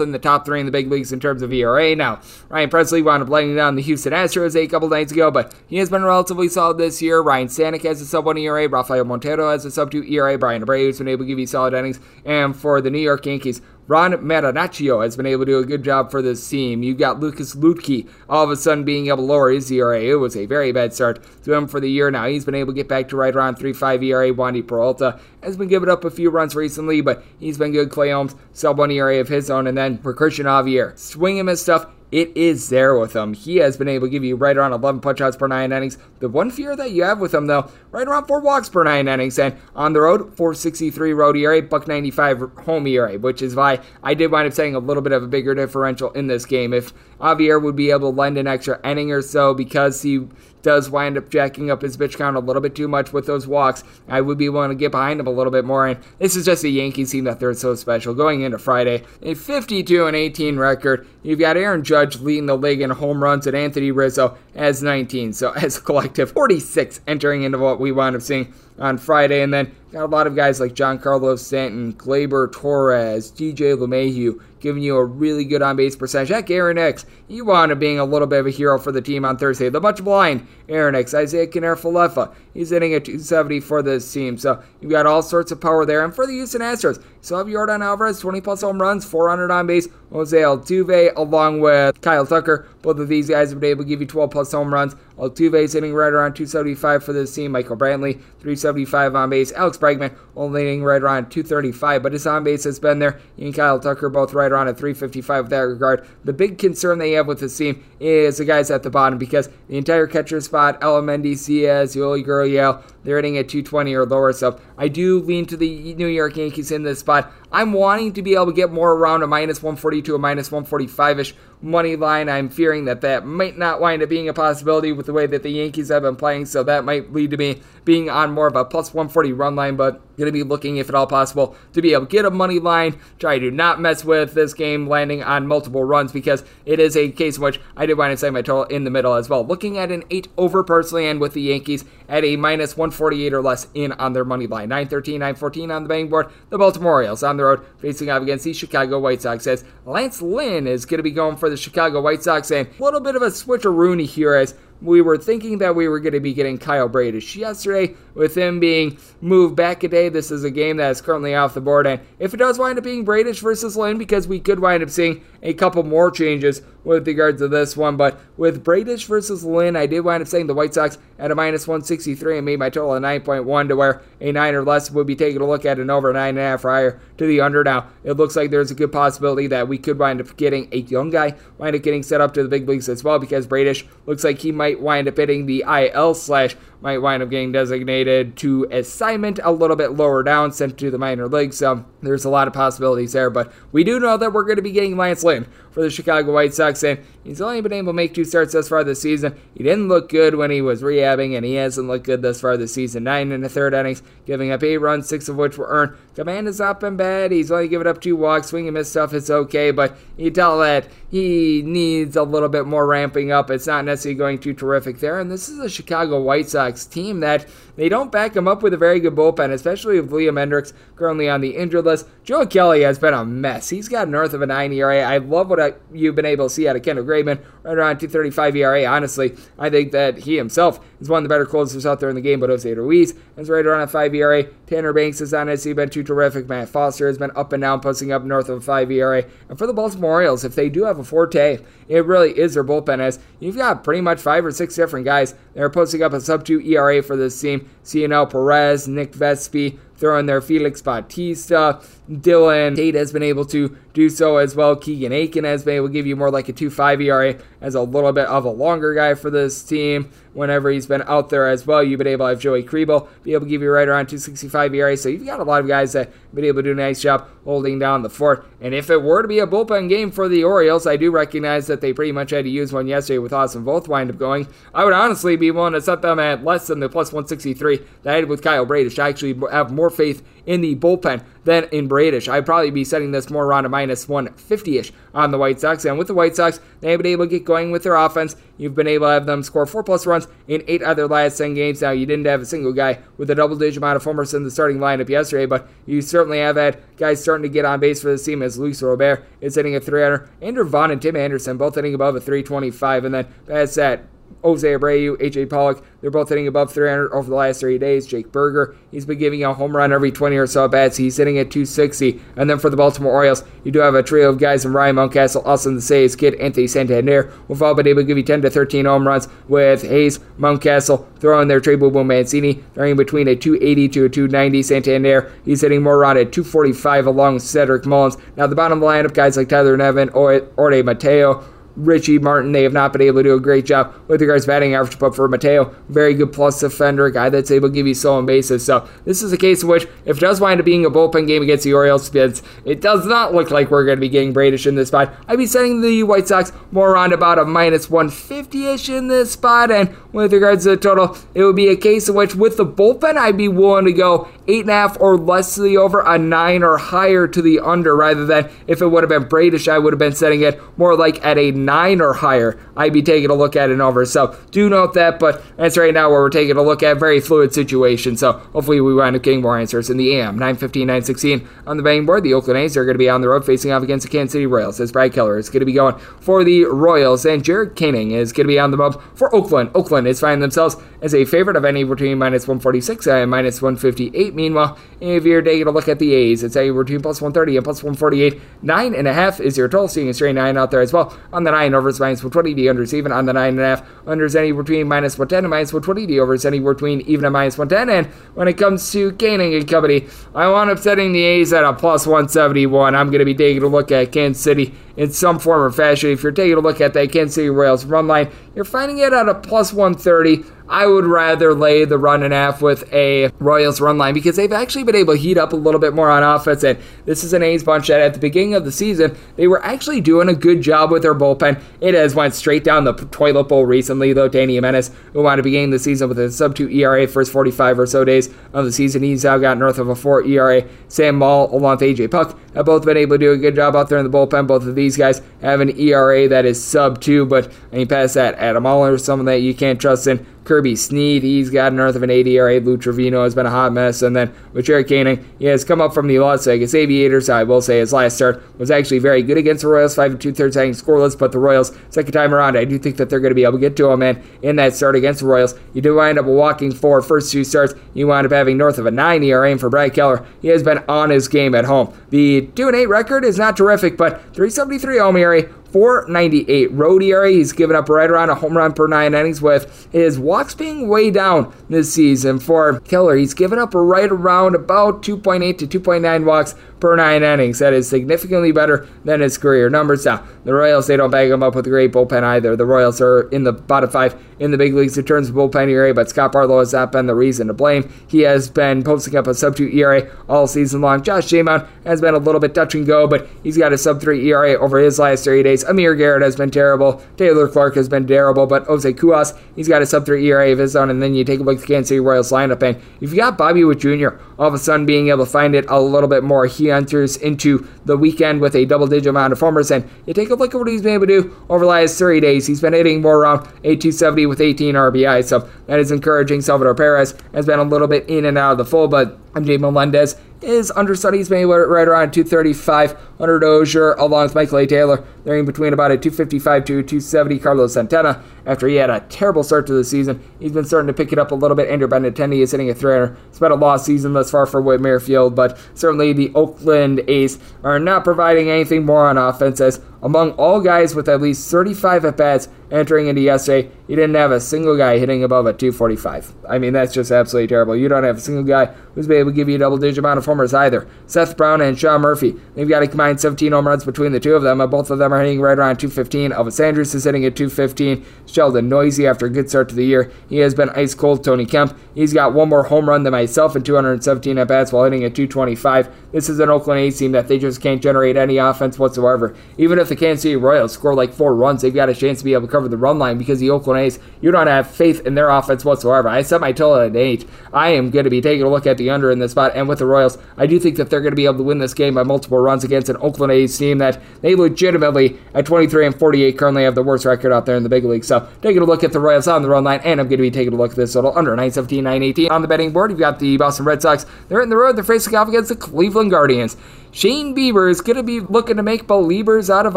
in the top three in the big leagues in terms of ERA. Now, Ryan Pressly wound up laying down the Houston Astros a couple nights ago, but he has been relatively solid this year. Ryan Stanek has a sub 1 ERA, Rafael Montero has a sub 2 ERA, Bryan Abreu has been able to give you solid innings, and for the New York Yankees, Ron Marinaccio has been able to do a good job for this team. You've got Lucas Luetge all of a sudden being able to lower his ERA. It was a very bad start to him for the year now. He's been able to get back to right around 3.5 ERA. Wandy Peralta has been giving up a few runs recently, but he's been good. Clay Holmes, sub 1 ERA of his own. And then for Cristian Javier, swing him his stuff it is there with him. He has been able to give you right around 11 punch outs per nine innings. The one fear that you have with him, though, right around four walks per nine innings. And on the road, 463 road ERA, buck 95 home ERA, which is why I did wind up saying a little bit of a bigger differential in this game. If Javier would be able to lend an extra inning or so because he does wind up jacking up his pitch count a little bit too much with those walks, I would be willing to get behind him a little bit more. And this is just a Yankees team that they're so special. Going into Friday, a 52 and 18 record. You've got Aaron Judge leading the league in home runs, and Anthony Rizzo has 19. So as a collective, 46 entering into what we wound up seeing on Friday. And then got a lot of guys like Giancarlo Stanton, Gleyber Torres, DJ LeMahieu giving you a really good on base percentage. Heck, Aaron Hicks, he wound up being a little bit of a hero for the team on Thursday. The much blind Aaron Hicks, Isiah Kiner-Falefa, he's hitting a 270 for this team. So you've got all sorts of power there. And for the Houston Astros, so have Yordan Alvarez, 20 plus home runs, 400 on base. Jose Altuve, along with Kyle Tucker, both of these guys have been able to give you 12 plus home runs. Altuve's hitting right around 275 for this team. Michael Brantley, 375 on base. Alex Bregman only hitting right around 235, but his on base has been there. He and Kyle Tucker both right around at 355 with that regard. The big concern they have with this team is the guys at the bottom because the entire catcher spot, Aledmys, Diaz, Yuli Gurriel, they're hitting at 220 or lower. So I do lean to the New York Yankees in this spot. I'm wanting to be able to get more around a minus 140 to a minus 145 ish money line. I'm fearing that that might not wind up being a possibility with the way that the Yankees have been playing, so that might lead to me being on more of a plus 140 run line, but going to be looking, if at all possible, to be able to get a money line. Try to not mess with this game landing on multiple runs because it is a case in which I did wind up setting my total in the middle as well. Looking at an 8 over personally and with the Yankees at a minus 148 or less in on their money line. 913, 914 on the betting board. The Baltimore Orioles on the road facing off against the Chicago White Sox as Lance Lynn is going to be going for the Chicago White Sox and a little bit of a switcheroonie here as we were thinking that we were going to be getting Kyle Bradish yesterday. With him being moved back a day, this is a game that is currently off the board. And if it does wind up being Bradish versus Lynn, because we could wind up seeing a couple more changes with regards to this one. But with Bradish versus Lynn, I did wind up saying the White Sox at a minus 163 and made my total a 9.1 to where a 9 or less would be taking a look at an over 9.5 or higher to the under. Now, it looks like there's a good possibility that we could wind up getting a young guy, wind up getting set up to the big leagues as well, because Bradish looks like he might wind up hitting the IL slash might wind up getting designated to assignment a little bit lower down, sent to the minor leagues. So there's a lot of possibilities there. But we do know that we're going to be getting Lance Lynn for the Chicago White Sox, and he's only been able to make two starts thus far this season. He didn't look good when he was rehabbing, and he hasn't looked good thus far this season. Nine in the third innings, giving up eight runs, six of which were earned. Command is up and bad. He's only given up two walks. Swing and miss stuff is okay, but you tell that he needs a little bit more ramping up. It's not necessarily going too terrific there. And this is a Chicago White Sox team that they don't back him up with a very good bullpen, especially with Liam Hendriks currently on the injured list. Joe Kelly has been a mess. He's got north of a 9 ERA. I love what I, you've been able to see out of Kendall Graveman, right around 235 ERA. Honestly, I think that he himself is one of the better closers out there in the game, but Jose Ruiz is right around a 5 ERA. Tanner Banks has necessarily been too terrific. Matt Foster has been up and down, posting up north of a 5 ERA. And for the Baltimore Orioles, if they do have a forte, it really is their bullpen as you've got pretty much five or six different guys that are posting up a sub 2 ERA for this team. Cionel Perez, Nick Vespi, throwing their Felix Bautista. Dylan Tate has been able to do so as well. Keegan Akin has been able to give you more like a 2-5 ERA as a little bit of a longer guy for this team. Whenever he's been out there as well, you've been able to have Joey Krehbiel be able to give you right around 265 ERA. So you've got a lot of guys that have been able to do a nice job holding down the fort. And if it were to be a bullpen game for the Orioles, I do recognize that they pretty much had to use one yesterday with Austin Voth wind up going. I would honestly be willing to set them at less than the plus 163 that I had with Kyle Bradish. I actually have more faith in the bullpen than in Bradish. I'd probably be setting this more around a minus 150 ish on the White Sox. And with the White Sox, they've been able to get going with their offense. You've been able to have them score four plus runs in eight other last 10 games. Now, you didn't have a single guy with a double digit amount of homers in the starting lineup yesterday, but you certainly have had guys starting to get on base for this team as Luis Robert is hitting a 300. Andrew Vaughn and Tim Anderson both hitting above a 325. And then that's that, Jose Abreu, AJ Pollock, they're both hitting above 300 over the last three days. Jake Burger, he's been giving you a home run every 20 or so at bats. He's hitting at 260. And then for the Baltimore Orioles, you do have a trio of guys in Ryan Mountcastle, Austin the Saves kid, Anthony Santander. We've all been able to give you 10 to 13 home runs with Hayes, Mountcastle throwing their Trey Boo Mancini, throwing between a 280 to a 290. Santander, he's hitting more around at 245 along with Cedric Mullins. Now, the bottom of the lineup, guys like Tyler Nevin, Jorge Mateo, Richie Martin. They have not been able to do a great job with regards to batting average, but for Mateo, very good plus defender, a guy that's able to give you stolen bases. So this is a case in which, if it does wind up being a bullpen game against the Orioles, it does not look like we're going to be getting Bradish in this spot. I'd be setting the White Sox more around about a minus 150 ish in this spot, and with regards to the total, it would be a case in which, with the bullpen, I'd be willing to go eight and a half or less to the over, a nine or higher to the under, rather than if it would have been Bradish, I would have been setting it more like at a nine or higher. I'd be taking a look at an over. So do note that, but that's right now where we're taking a look at very fluid situation. So hopefully we wind up getting more answers in the AM. 915, 916 on the betting board. The Oakland A's are going to be on the road facing off against the Kansas City Royals as Brad Keller is going to be going for the Royals, and Jared Koenig is going to be on the bump for Oakland. Oakland is finding themselves as a favorite of any between minus 146 and minus 158. Meanwhile, if you're taking a look at the A's, it's a between plus 130 and plus 148. Nine and a half is your total, seeing a straight nine out there as well. On the nine, overs minus 120, the unders even. On the nine and a half, unders any between minus 110 and minus 120, the overs any between even and minus 110. And when it comes to gaining a company, I wound up setting the A's at a plus 171. I'm going to be taking a look at Kansas City in some form or fashion. If you're taking a look at that Kansas City Royals run line, you're finding it at a plus 130. I would rather lay the run and half with a Royals run line because they've actually been able to heat up a little bit more on offense. And this is an A's bunch that at the beginning of the season, they were actually doing a good job with their bullpen. It has went straight down the toilet bowl recently, though. Danny Jimenez, who wanted to begin the season with a sub 2 ERA first 45 or so days of the season, he's now got north of a 4 ERA. Sam Moll, along with AJ Puk, have both been able to do a good job out there in the bullpen. Both of these guys have an ERA that is sub 2, but I mean, past that, Adam Oller, someone that you can't trust in. Kirby Snead, he's got north of an 80 ERA. Lou Trivino has been a hot mess. And then with Jared Koenig, he has come up from the Las Vegas Aviators. I will say his last start was actually very good against the Royals, 5 and 2 thirds hanging scoreless. But the Royals, second time around, I do think that they're going to be able to get to him. And in that start against the Royals, you do wind up walking for first two starts. You wind up having north of a 9 ERA. And for Brad Keller, he has been on his game at home. The 2 and 8 record is not terrific, but 373 home ERA, 498 road ERA. He's given up right around a home run per nine innings with his walks being way down this season. For Keller, he's given up right around about 2.8 to 2.9 walks per nine innings. That is significantly better than his career numbers. Now, the Royals, they don't bag him up with a great bullpen either. The Royals are in the bottom five in the big leagues in terms of bullpen ERA, but Scott Barlow has not been the reason to blame. He has been posting up a sub 2 ERA all season long. Josh Jaymon has been a little bit touch and go, but he's got a sub 3 ERA over his last 30 days. Amir Garrett has been terrible. Taylor Clarke has been terrible, but Jose Cuas, he's got a sub 3 ERA of his own. And then you take a look at the Kansas City Royals lineup, and if you've got Bobby Witt Jr. all of a sudden being able to find it a little bit more. He enters into the weekend with a double digit amount of homers, and you take a look at what he's been able to do over the last 30 days. He's been hitting more around a 270 with 18 RBI, so that is encouraging. Salvador Perez has been a little bit in and out of the fold, but MJ Melendez is understudy. He's maybe right around 235. Hunter Dozier, along with Michael A. Taylor, they're in between about a 255 to 270. Carlos Santana, after he had a terrible start to the season, he's been starting to pick it up a little bit. Andrew Benintendi is hitting a 300. It's been a lost season thus far for Whit Merrifield, but certainly the Oakland A's are not providing anything more on offense as among all guys with at least 35 at bats entering into yesterday, you didn't have a single guy hitting above a 245. I mean, that's just absolutely terrible. You don't have a single guy who's been able to give you a double digit amount of homers either. Seth Brown and Sean Murphy, they've got a combined 17 home runs between the two of them. Both of them are hitting right around 215. Elvis Andrus is hitting at 215. Sheldon Neuse, after a good start to the year, he has been ice cold. Tony Kemp, he's got one more home run than myself in 217 at bats while hitting at 225. This is an Oakland A's team that they just can't generate any offense whatsoever. Even if the Kansas City Royals score like four runs, they've got a chance to be able to cover the run line because the Oakland A's, you don't have faith in their offense whatsoever. I set my total at eight. I am going to be taking a look at the under in this spot, and with the Royals, I do think that they're going to be able to win this game by multiple runs against an Oakland A's team that they legitimately, at 23 and 48, currently have the worst record out there in the big league. So taking a look at the Royals on the run line, and I'm going to be taking a look at this total under 917, 918 on the betting board. You've got the Boston Red Sox. They're in the road. They're facing off against the Cleveland Guardians. Shane Bieber is going to be looking to make believers out of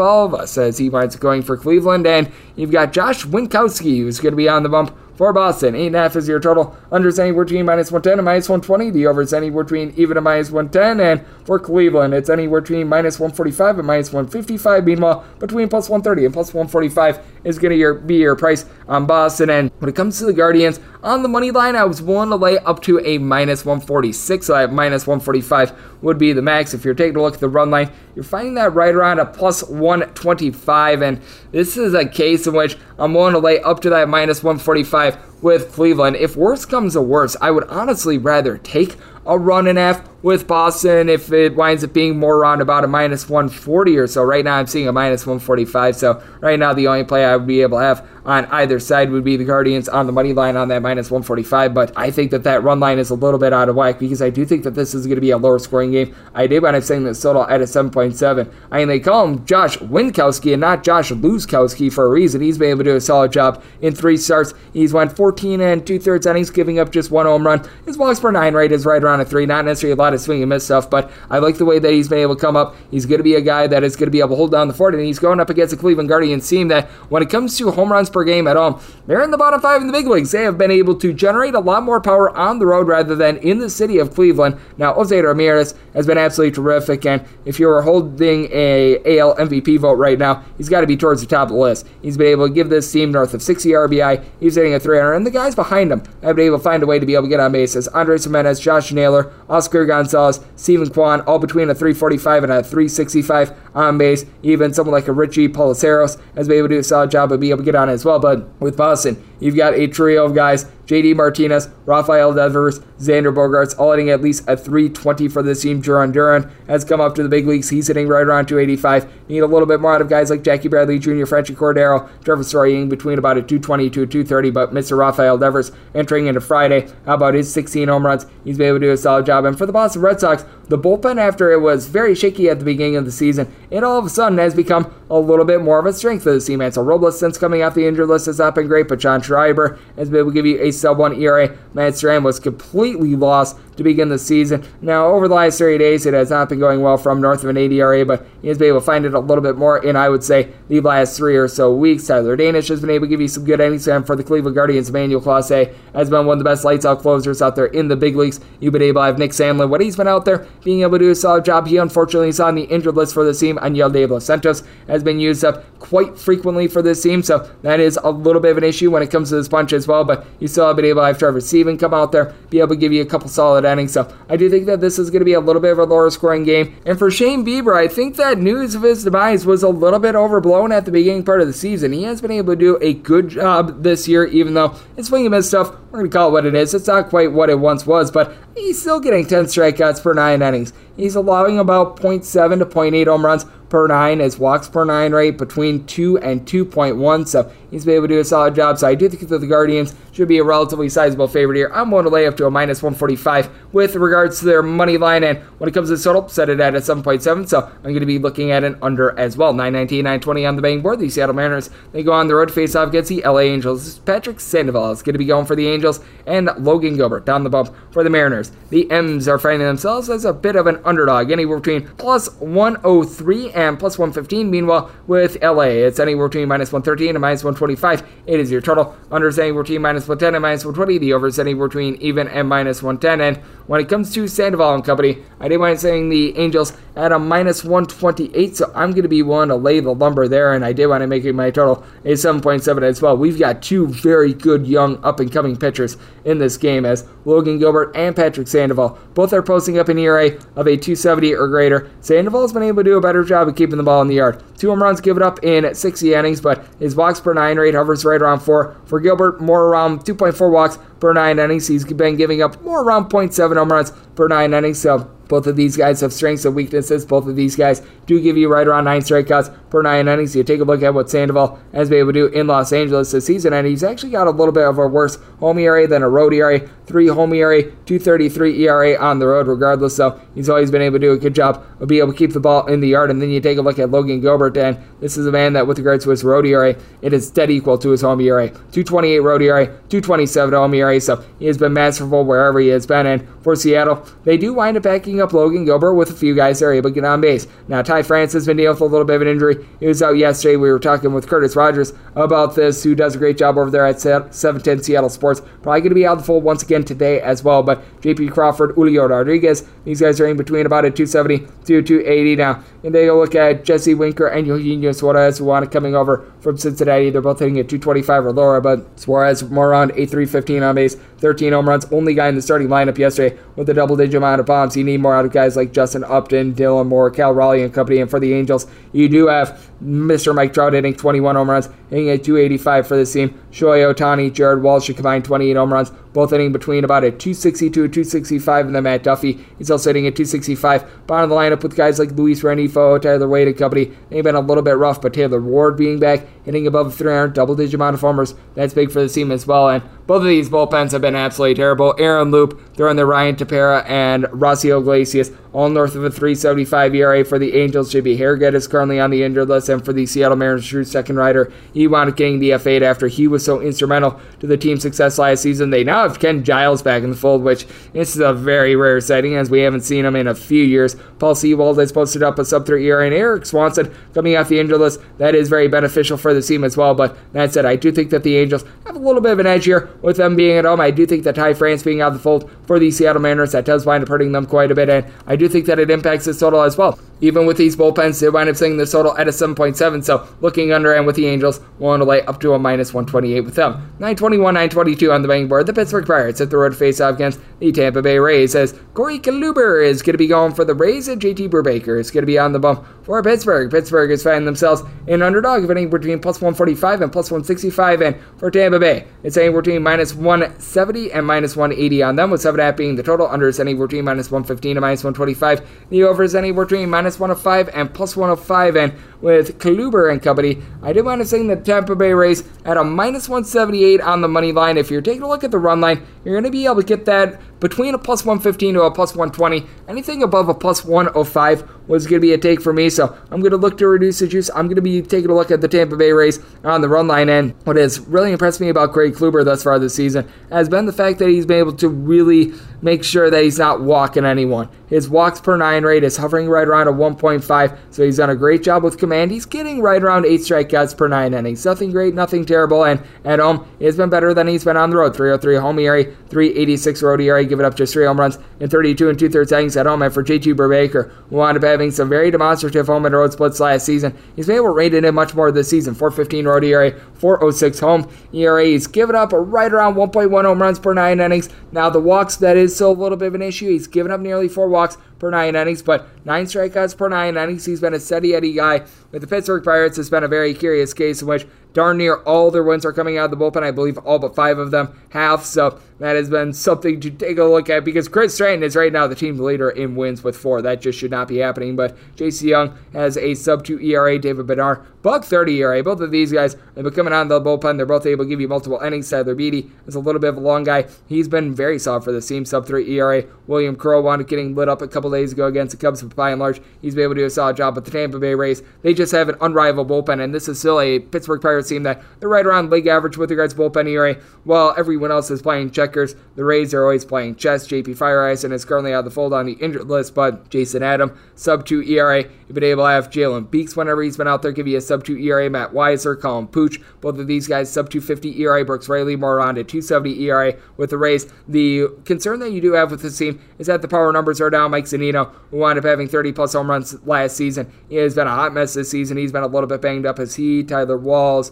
all of us as he winds up going for Cleveland. And you've got Josh Winkowski, who's going to be on the bump For Boston, 8.5 is your total. Under is anywhere between minus 110 and minus 120. The over is anywhere between even and minus 110. And for Cleveland, it's anywhere between minus 145 and minus 155. Meanwhile, between plus 130 and plus 145 is going to be your price on Boston. And when it comes to the Guardians, on the money line, I was willing to lay up to a minus 146. So at minus 145 would be the max. If you're taking a look at the run line, you're finding that right around a plus 125. And this is a case in which I'm willing to lay up to that minus 145 with Cleveland. If worse comes to worse, I would honestly rather take a run and half with Boston if it winds up being more around about a minus 140 or so. Right now, I'm seeing a minus 145. So, right now, the only play I would be able to have on either side would be the Guardians on the money line on that minus 145. But I think that that run line is a little bit out of whack because I do think that this is going to be a lower scoring game. I did when I'm saying this total at a 7.7. I mean, they call him Josh Winkowski and not Josh Luzkowski for a reason. He's been able to do a solid job in three starts. He's went 14 and two thirds innings, giving up just one home run. His walks per nine rate is right around a three. Not necessarily a lot of swing and miss stuff, but I like the way that he's been able to come up. He's going to be a guy that is going to be able to hold down the fort, and he's going up against the Cleveland Guardians team that, when it comes to home runs per game at home, they're in the bottom five in the big leagues. They have been able to generate a lot more power on the road rather than in the city of Cleveland. Now, Jose Ramirez has been absolutely terrific, and if you were holding a AL MVP vote right now, he's got to be towards the top of the list. He's been able to give this team north of 60 RBI. He's hitting a 300, and the guys behind him have been able to find a way to be able to get on bases. Andres Gimenez, Josh Naylor, Oscar Gonzalez, Steven Kwan, all between a 345 and a 365 on base. Even someone like a Richie Palacios has been able to do a solid job of being able to get on as well. But with Boston, you've got a trio of guys JD Martinez, Rafael Devers, Xander Bogaerts, all hitting at least a 320 for this team. Jarren Duran has come up to the big leagues. He's hitting right around 285. Need a little bit more out of guys like Jackie Bradley Jr., Franchy Cordero, Trevor Story between about a 220 to a 230. But Mr. Rafael Devers entering into Friday, how about his 16 home runs? He's been able to do a solid job. And for the Boston Red Sox, the bullpen, after it was very shaky at the beginning of the season, it all of a sudden has become a little bit more of a strength for the team. Ansel Robles, since coming off the injured list, has not been great, but John Schreiber has been able to give you a sub 1 ERA. Matt Strahm was completely lost to begin the season. Now, over the last 30 days, it has not been going well from north of an 80 ERA, but he has been able to find it a little bit more in, I would say, the last three or so weeks. Tyler Danish has been able to give you some good innings, and for the Cleveland Guardians, Emmanuel Clase has been one of the best lights out closers out there in the big leagues. You've been able to have Nick Sandlin, what he's been out there, being able to do a solid job. He unfortunately is on the injured list for the team, and Yel De Los Santos has been used up quite frequently for this team, so that is a little bit of an issue when it comes to this bunch as well, but you still have been able Trevor Stephan come out there, be able to give you a couple solid innings, so I do think that this is going to be a little bit of a lower scoring game. And for Shane Bieber, I think that news of his demise was a little bit overblown at the beginning part of the season. He has been able to do a good job this year, even though it's swing and miss stuff. We're going to call it what it is. It's not quite what it once was, but he's still getting 10 strikeouts per nine innings. He's allowing about 0.7 to 0.8 home runs per nine. His walks per nine rate between 2 and 2.1. So he's been able to do a solid job. So I do think that the Guardians should be a relatively sizable favorite here. I'm going to lay up to a minus 145 with regards to their money line. And when it comes to total, set it at a 7.7. So I'm going to be looking at an under as well. 919, 920 on the betting board. The Seattle Mariners, they go on the road face off against the LA Angels. Patrick Sandoval is going to be going for the Angels and Logan Gilbert down the bump for the Mariners. The M's are finding themselves as a bit of an underdog, anywhere between plus 103 and plus 115. Meanwhile, with LA, it's anywhere between minus 113 and minus 125. It is your total. Under is anywhere between minus 110 and minus 120. The over is anywhere between even and minus 110. And when it comes to Sandoval and company, I didn't mind saying the Angels at a minus 128, so I'm going to be willing to lay the lumber there, and I did want to make it my total a 7.7 as well. We've got two very good young up and coming pitchers in this game as Logan Gilbert and Patrick Sandoval. Both are posting up an ERA of a 270 or greater. Sandoval's been able to do a better job of keeping the ball in the yard. Two home runs given up in 60 innings, but his walks per nine rate hovers right around four. For Gilbert, more around 2.4 walks per nine innings. He's been giving up more around 0.7 home runs per nine innings. So both of these guys have strengths and weaknesses. Both of these guys do give you right around nine strikeouts per nine innings. You take a look at what Sandoval has been able to do in Los Angeles this season, and he's actually got a little bit of a worse home ERA than a road ERA. three home ERA, 2.33 ERA on the road. Regardless, so he's always been able to do a good job of being able to keep the ball in the yard. And then you take a look at Logan Gilbert, and this is a man that, with regards to his road ERA, it is dead equal to his home ERA. 228 road ERA, 227 home ERA. So he has been masterful wherever he has been. And for Seattle, they do wind up backing up Logan Gilbert with a few guys that are able to get on base. Now, Ty France has been dealing with a little bit of an injury. He was out yesterday. We were talking with Curtis Rogers about this, who does a great job over there at 710 Seattle Sports. Probably going to be out the fold once again today as well. But JP Crawford, Julio Rodriguez, these guys are in between about a 270 to 280 now. And they go look at Jesse Winker and Eugenio Suarez, who want coming over from Cincinnati. They're both hitting at 225 or lower, but Suarez more around a 315 on base, 13 home runs. Only guy in the starting lineup yesterday with a double digit amount of bombs. You need more out of guys like Justin Upton, Dylan Moore, Cal Raleigh, and company. And for the Angels, you do have Mr. Mike Trout hitting 21 home runs, hitting at 285 for the team. Shohei Ohtani, Jared Walsh should combine 28 home runs, both hitting between about a 260 to a 265, and then Matt Duffy, he's also hitting at 265. Bottom of the lineup with guys like Luis Rengifo, Tyler Wade, and company. They've been a little bit rough, but Taylor Ward being back, hitting above 300, double digit amount of homers, that's big for the team as well. And both of these bullpens have been absolutely terrible. Aaron Loup, throwing the Ryan Tepera and Raisel Iglesias, all north of a 375 ERA for the Angels. JB Harrigan is currently on the injured list, and for the Seattle Mariners, Drew Steckenrider, he wound up getting the F8 after he was so instrumental to the team's success last season. They now have Ken Giles back in the fold, which this is a very rare sighting as we haven't seen him in a few years. Paul Sewald has posted up a sub 3 ERA, and Erik Swanson coming off the injured list. That is very beneficial for the team as well. But that said, I do think that the Angels have a little bit of an edge here with them being at home. I do think that Ty France being out of the fold for the Seattle Mariners, that does wind up hurting them quite a bit, and I do think that it impacts this total as well. Even with these bullpens, they wind up seeing the total at a 7.7. So looking under and with the Angels, willing to lay up to a minus 128 with them. 921, 922 on the betting board. The Pittsburgh Pirates hit the road face off against the Tampa Bay Rays as Corey Kluber is going to be going for the Rays and JT Brubaker is going to be on the bump for Pittsburgh. Pittsburgh is finding themselves an underdog, hitting between plus 145 and plus 165. And for Tampa Bay, it's anywhere between minus 170 and minus 180 on them, with 7.5 being the total. Under is anywhere between minus 115 and minus 125. The over is anywhere between minus 105 and plus 105. And with Kluber and company, I did want to say the Tampa Bay Rays at a minus 178 on the money line. If you're taking a look at the run line, you're going to be able to get that between a plus 115 to a plus 120. Anything above a plus 105 was going to be a take for me, so I'm going to look to reduce the juice. I'm going to be taking a look at the Tampa Bay Rays on the run line end. What has really impressed me about Corey Kluber thus far this season has been the fact that he's been able to really make sure that he's not walking anyone. His walks per nine rate is hovering right around a 1.5, so he's done a great job with command. And he's getting right around eight strikeouts per nine innings. Nothing great, nothing terrible, and at home, he's been better than he's been on the road. 303 home ERA, 386 road ERA, give it up just three home runs in 32 and two thirds innings at home. And for JT Brubaker, who wound up having some very demonstrative home and road splits last season, he's been able to rate it in much more this season. 415 road ERA, 406 home ERA. He's given up right around 1.1 home runs per nine innings. Now the walks, that is still a little bit of an issue. He's given up nearly four walks per nine innings, but nine strikeouts per nine innings. He's been a steady Eddie guy. With the Pittsburgh Pirates, it's been a very curious case in which darn near all their wins are coming out of the bullpen. I believe all but five of them have. So that has been something to take a look at because Chris Stratton is right now the team leader in wins with four. That just should not be happening. But J.C. Young has a sub two ERA. David Bednar, buck 30 ERA. Both of these guys have been coming out of the bullpen. They're both able to give you multiple innings. Tyler Beede is a little bit of a long guy. He's been very solid for the team. Sub three ERA. William Crowe wound up getting lit up a couple days ago against the Cubs, but by and large, he's been able to do a solid job. But the Tampa Bay Rays, they just have an unrivaled bullpen, and this is still a Pittsburgh Pirates team that they're right around league average with regards to bullpen ERA. While everyone else is playing checkers, the Rays are always playing chess. JP Feyereisen is currently out of the fold on the injured list, but Jason Adam, sub 2 ERA. You've been able to have Jalen Beeks whenever he's been out there, give you a sub 2 ERA. Matt Wisler, Colin Poche, both of these guys sub 250 ERA. Brooks Raley more around a 270 ERA with the Rays. The concern that you do have with this team is that the power numbers are down. Mike Zunino, who wound up having 30 plus home runs last season, he has been a hot mess this season. He's been a little bit banged up as he, Tyler Walls,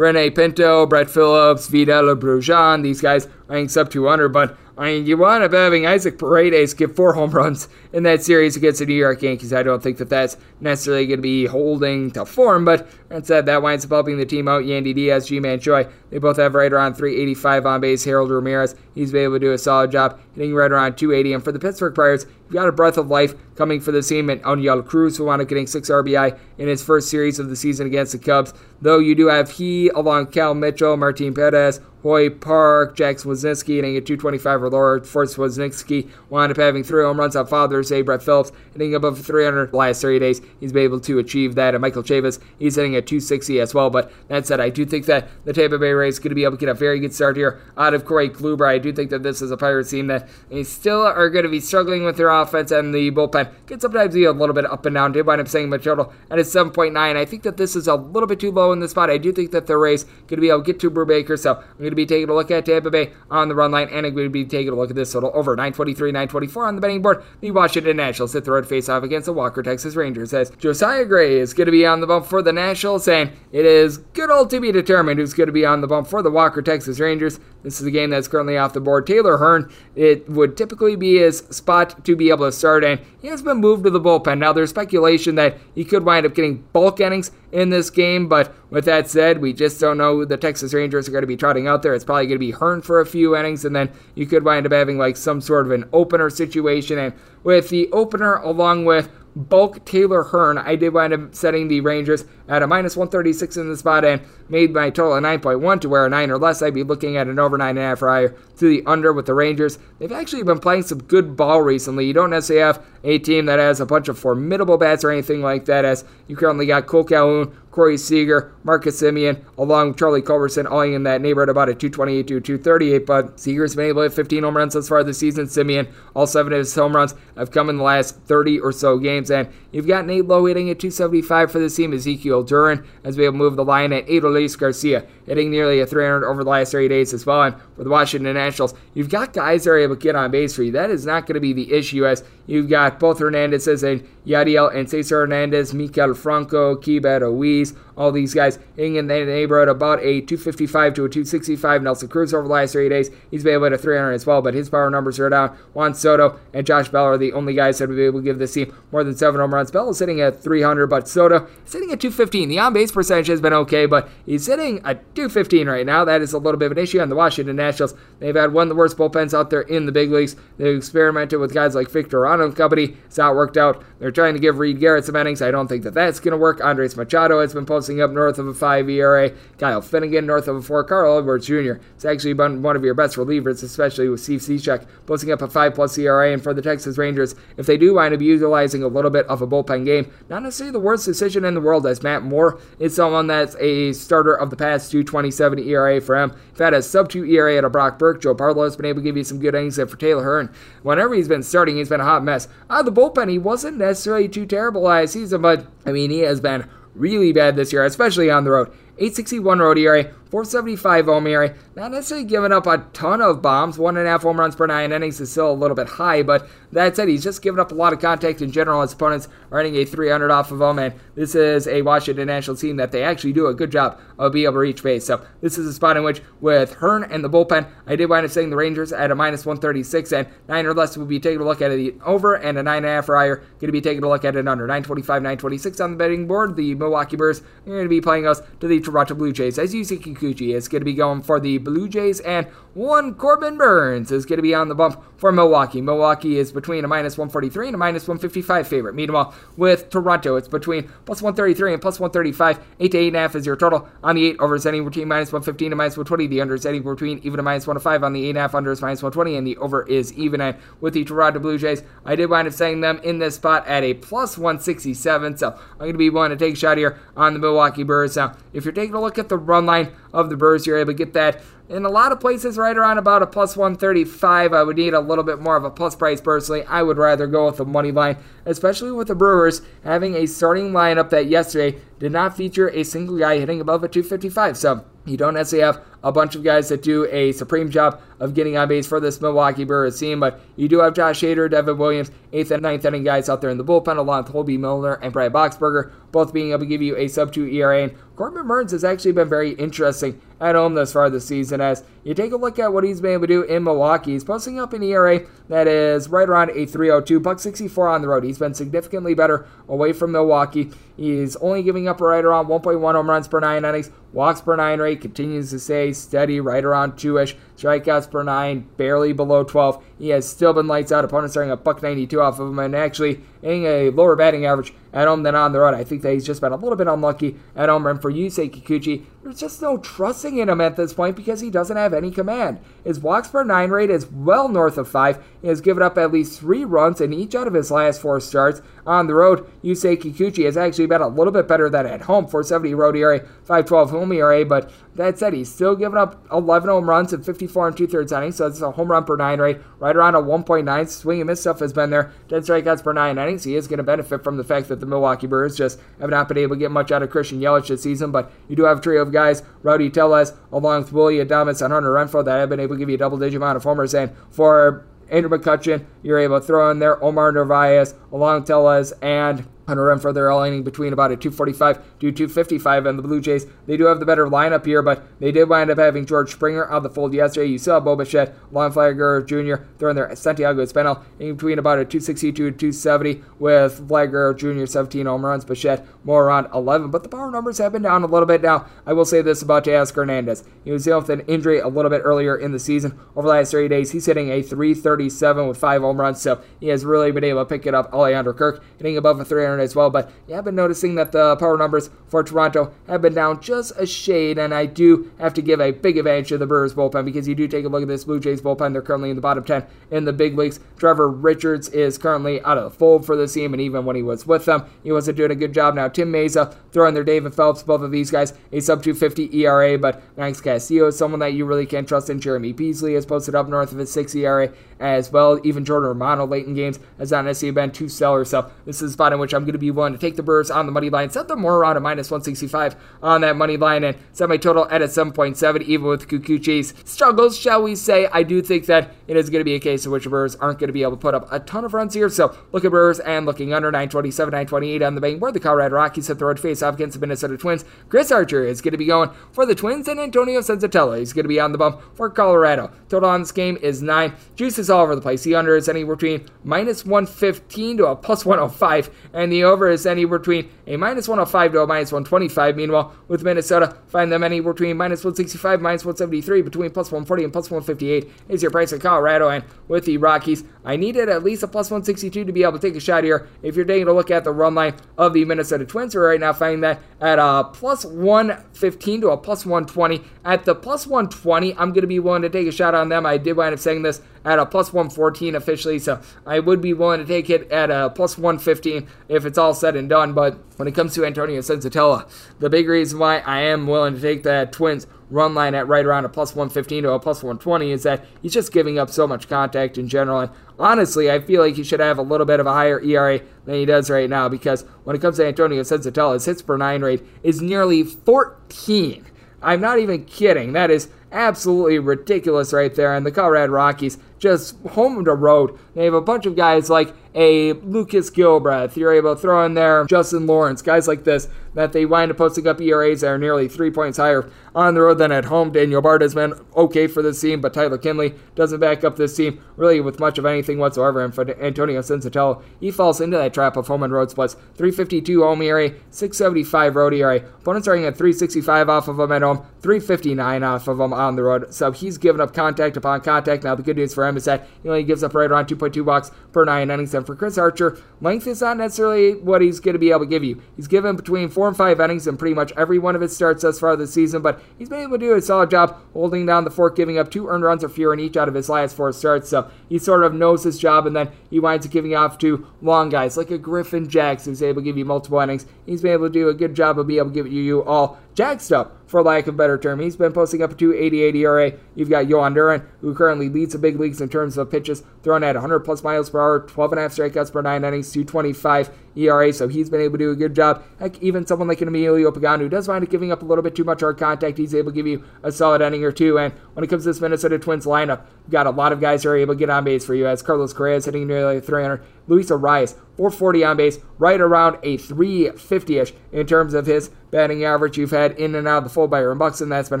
Rene Pinto, Brett Phillips, Vidal Brujan, these guys ranking sub 200, but I mean, you wind up having Isaac Paredes give four home runs in that series against the New York Yankees. I don't think that that's necessarily going to be holding to form, but that said, that winds up helping the team out. Yandy Diaz, Ji-Man Choi, they both have right around 385 on base. Harold Ramirez, he's been able to do a solid job, hitting right around 280. And for the Pittsburgh Pirates, you've got a breath of life coming for the team, and Oneil Cruz, who wound up getting six RBI in his first series of the season against the Cubs. Though you do have he, along Cal Mitchell, Martin Perez, Hoy Park. Jackson Suwinski hitting at 225 or lower. Forrest Suwinski wound up having three home runs on Father's Day. Brett Phillips hitting above 300 the last 30 days. He's been able to achieve that. And Michael Chavis, he's hitting at 260 as well. But that said, I do think that the Tampa Bay Rays going to be able to get a very good start here out of Corey Kluber. I do think that this is a Pirates team that they still are going to be struggling with their offense and the bullpen. Can sometimes be a little bit up and down. Did wind up saying my total at a 7.9. I think that this is a little bit too low in this spot. I do think that the Rays going to be able to get to Brubaker. So I'm going to be taking a look at Tampa Bay on the run line, and I'm going to be taking a look at this total over 923, 924 on the betting board. The Washington Nationals hit the road face off against the Walker Texas Rangers as Josiah Gray is going to be on the bump for the Nationals, and it is good old to be determined who's going to be on the bump for the Walker Texas Rangers. This is a game that's currently off the board. Taylor Hearn, it would typically be his spot to be able to start, and he has been moved to the bullpen. Now, there's speculation that he could wind up getting bulk innings in this game, but with that said, we just don't know who the Texas Rangers are going to be trotting out there. It's probably going to be Hearn for a few innings, and then you could wind up having like some sort of an opener situation. And with the opener, along with bulk Taylor Hearn, I did wind up setting the Rangers at a minus 136 in the spot and made my total a 9.1 to where a 9 or less. I'd be looking at an over 9.5 or higher to the under with the Rangers. They've actually been playing some good ball recently. You don't necessarily have a team that has a bunch of formidable bats or anything like that, as you currently got Cole Calhoun, Corey Seager, Marcus Semien, along with Charlie Culberson, all in that neighborhood about a 228 to 238. But Seager's been able to hit 15 home runs thus far this season. Semien, all seven of his home runs have come in the last 30 or so games. And you've got Nate Lowe hitting at 275 for the team. Ezekiel Duran as we have moved the line at Adolis Garcia, hitting nearly a 300 over the last 30 days as well. And the Washington Nationals, you've got guys that are able to get on base for you. That is not going to be the issue as you've got both Hernandez's and Yadiel and Cesar Hernandez, Maikel Franco, Keibert Ruiz, all these guys hitting in the neighborhood about a 255 to a 265. Nelson Cruz over the last three days, he's been able to 300 as well, but his power numbers are down. Juan Soto and Josh Bell are the only guys that would be able to give this team more than seven home runs. Bell is sitting at 300, but Soto is sitting at 215. The on base percentage has been okay, but he's sitting at 215 right now. That is a little bit of an issue on the Washington Nationals. They've had one of the worst bullpens out there in the big leagues. They've experimented with guys like Victor Arano Company. It's not worked out. They're trying to give Reed Garrett some innings. I don't think that that's going to work. Andres Machado has been posting up north of a 5 ERA. Kyle Finnegan north of a 4. Carl Edwards Jr. It's actually been one of your best relievers, especially with Steve Cishek posting up a 5 plus ERA. And for the Texas Rangers, if they do wind up utilizing a little bit of a bullpen game, not necessarily the worst decision in the world, as Matt Moore is someone that's a starter of the past 227 ERA for him. You've had a sub 2 ERA at a Brock Burke. Joe Barlow has been able to give you some good innings. And for Taylor Hearn, whenever he's been starting, he's been a hot mess. Out of the bullpen, he wasn't necessarily too terrible last season, but I mean, he has been really bad this year, especially on the road. 861 road ERA, 475 home ERA. Not necessarily giving up a ton of bombs. One and a half home runs per nine innings is still a little bit high, but that said, he's just giving up a lot of contact in general. His opponents are hitting a 300 off of him, and this is a Washington National team that they actually do a good job of being able to reach base. So this is a spot in which, with Hearn and the bullpen, I did wind up saying the Rangers at a minus 136, and nine or less will be taking a look at it over, and a nine and a half or higher going to be taking a look at it under 925, 926 on the betting board. The Milwaukee Brewers are going to be playing us to the Toronto Blue Jays. As see, Kikuchi is going to be going for the Blue Jays, and one Corbin Burnes is going to be on the bump for Milwaukee. Milwaukee is between a minus 143 and a minus 155 favorite. Meanwhile, with Toronto, it's between plus 133 and plus 135. 8 to 8.5 is your total. On the 8 over is anywhere between minus 115 and minus 120. The under is anywhere between even a minus 105. On the 8.5 under is minus 120, and the over is even. And with the Toronto Blue Jays, I did wind up saying them in this spot at a plus 167. So I'm going to be willing to take a shot here on the Milwaukee Brewers. Now, if you're taking a look at the run line of the Brewers, you're able to get that in a lot of places right around about a plus 135. I would need a little bit more of a plus price personally. I would rather go with the money line, especially with the Brewers having a starting lineup that yesterday did not feature a single guy hitting above a 255. So you don't necessarily have a bunch of guys that do a supreme job of getting on base for this Milwaukee Brewers team, but you do have Josh Hader, Devin Williams, eighth and ninth inning guys out there in the bullpen, along with Hoby Milner and Brad Boxberger, both being able to give you a sub 2 ERA. And Corbin Burnes has actually been very interesting at home thus far this season as you take a look at what he's been able to do in Milwaukee. He's posting up an ERA that is right around a 302, buck 64 on the road. He's been significantly better away from Milwaukee. He's only giving up right around 1.1 home runs per nine innings. Walks per nine rate continues to stay steady right around two ish. strikeouts per nine, barely below 12. He has still been lights out. Opponents starting a buck 92 off of him, and actually hitting a lower batting average at home than on the road. I think that he's just been a little bit unlucky at home. And for Yusei Kikuchi, there's just no trusting in him at this point because he doesn't have any command. His walks per nine rate is well north of five. He has given up at least three runs in each out of his last four starts. On the road, Yusei Kikuchi has actually been a little bit better than at home. 470 road ERA, 512 home ERA, but that said, he's still giving up 11 home runs in 54 and two thirds innings, so it's a home run per nine rate, right around a 1.9. Swing and miss stuff has been there. 10 strikeouts per nine innings. He is going to benefit from the fact that the Milwaukee Brewers just have not been able to get much out of Christian Yelich this season, but you do have a trio of guys, Rowdy Tellez, along with Willie Adames and Hunter Renfroe, that have been able to give you a double digit amount of homers. And for Andrew McCutchen, you're able to throw in there Omar Narvaez, along Tellez, and Hunter Renfroe, they're all aiming between about a 245 to 255. And the Blue Jays, they do have the better lineup here, but they did wind up having George Springer out the fold yesterday. You saw Bo Bichette, Lon Flagler Jr. throwing their Santiago Espinal in between about a 262 to 270 with Flagler Jr. 17 home runs, Bichette more around 11. But the power numbers have been down a little bit now. I will say this about Teoscar Hernandez. He was dealing with an injury a little bit earlier in the season. Over the last 30 days, he's hitting a 337 with five home runs, so he has really been able to pick it up. Alejandro Kirk hitting above a 300 as well. But yeah, I've been noticing that the power numbers for Toronto have been down just a shade, and I do have to give a big advantage to the Brewers bullpen because you do take a look at this Blue Jays bullpen. They're currently in the bottom 10 in the big leagues. Trevor Richards is currently out of the fold for the team, and even when he was with them, he wasn't doing a good job. Now, Tim Mayza throwing their David Phelps, both of these guys, a sub 250 ERA, but Max Castillo is someone that you really can't trust, and Jeremy Beasley has posted up north of his 6 ERA as well. Even Jordan Romano late in games has not necessarily been too stellar, so this is a spot in which I'm going to be willing to take the Brewers on the money line, set the more around a minus 165 on that money line, and set my total at a 7.7, even with Kikuchi's struggles, shall we say. I do think that it is going to be a case in which the Brewers aren't going to be able to put up a ton of runs here, so look at Brewers and looking under 927, 928 on the bank, where the Colorado Rockies have the road face off against the Minnesota Twins. Chris Archer is going to be going for the Twins, and Antonio Senzatela is going to be on the bump for Colorado. Total on this game is 9. Juice is all over the place. The under is anywhere between minus 115 to a plus 105, and the over is anywhere between a minus 105 to a minus 125. Meanwhile, with Minnesota, find them anywhere between minus 165, minus 173, between plus 140 and plus 158 is your price in Colorado. And with the Rockies, I needed at least a plus 162 to be able to take a shot here. If you're taking a look at the run line of the Minnesota Twins, we're right now finding that at a plus 115 to a plus 120. At the plus 120, I'm going to be willing to take a shot on them. I did wind up saying this at a plus 114 officially, so I would be willing to take it at a plus 115 if it's all said and done. But when it comes to Antonio Senzatela, the big reason why I am willing to take that Twins run line at right around a plus 115 to a plus 120 is that he's just giving up so much contact in general. And honestly, I feel like he should have a little bit of a higher ERA than he does right now because when it comes to Antonio Senzatela, his hits per nine rate is nearly 14. I'm not even kidding. That is absolutely ridiculous right there. And the Colorado Rockies just home to road. They have a bunch of guys like a Lucas Gilbreath. You're able to throw in there Justin Lawrence, guys like this that they wind up posting up ERAs that are nearly three points higher on the road than at home. Daniel Bard has been okay for this team, but Tyler Kinley doesn't back up this team really with much of anything whatsoever. And for Antonio Senzatela, he falls into that trap of home and road splits. 352 home ERA, 675 road ERA. Opponents starting at 365 off of him at home, 359 off of him on the road. So he's given up contact upon contact. Now the good news for him he only gives up right around 2.2 walks per nine innings. And for Chris Archer, length is not necessarily what he's going to be able to give you. He's given between four and five innings in pretty much every one of his starts thus far this season, but he's been able to do a solid job holding down the fort, giving up two earned runs or fewer in each out of his last four starts. So he sort of knows his job, and then he winds up giving off to long guys like a Griffin Jax, who's able to give you multiple innings. He's been able to do a good job of being able to give you all jacked up for lack of a better term. He's been posting up a 288 ERA. You've got Jhoan Duran, who currently leads the big leagues in terms of pitches thrown at 100 plus miles per hour, 12 and a half strikeouts per nine innings, 225 ERA. So he's been able to do a good job. Heck, even someone like an Emilio Pagan, who does wind up giving up a little bit too much hard contact, he's able to give you a solid inning or two. And when it comes to this Minnesota Twins lineup, you've got a lot of guys who are able to get on base for you, as Carlos Correa is hitting nearly 300. Luis Arraez, 440 on base, right around a 350 ish in terms of his batting average. You've had in and out of the fold Byron Buxton. That's been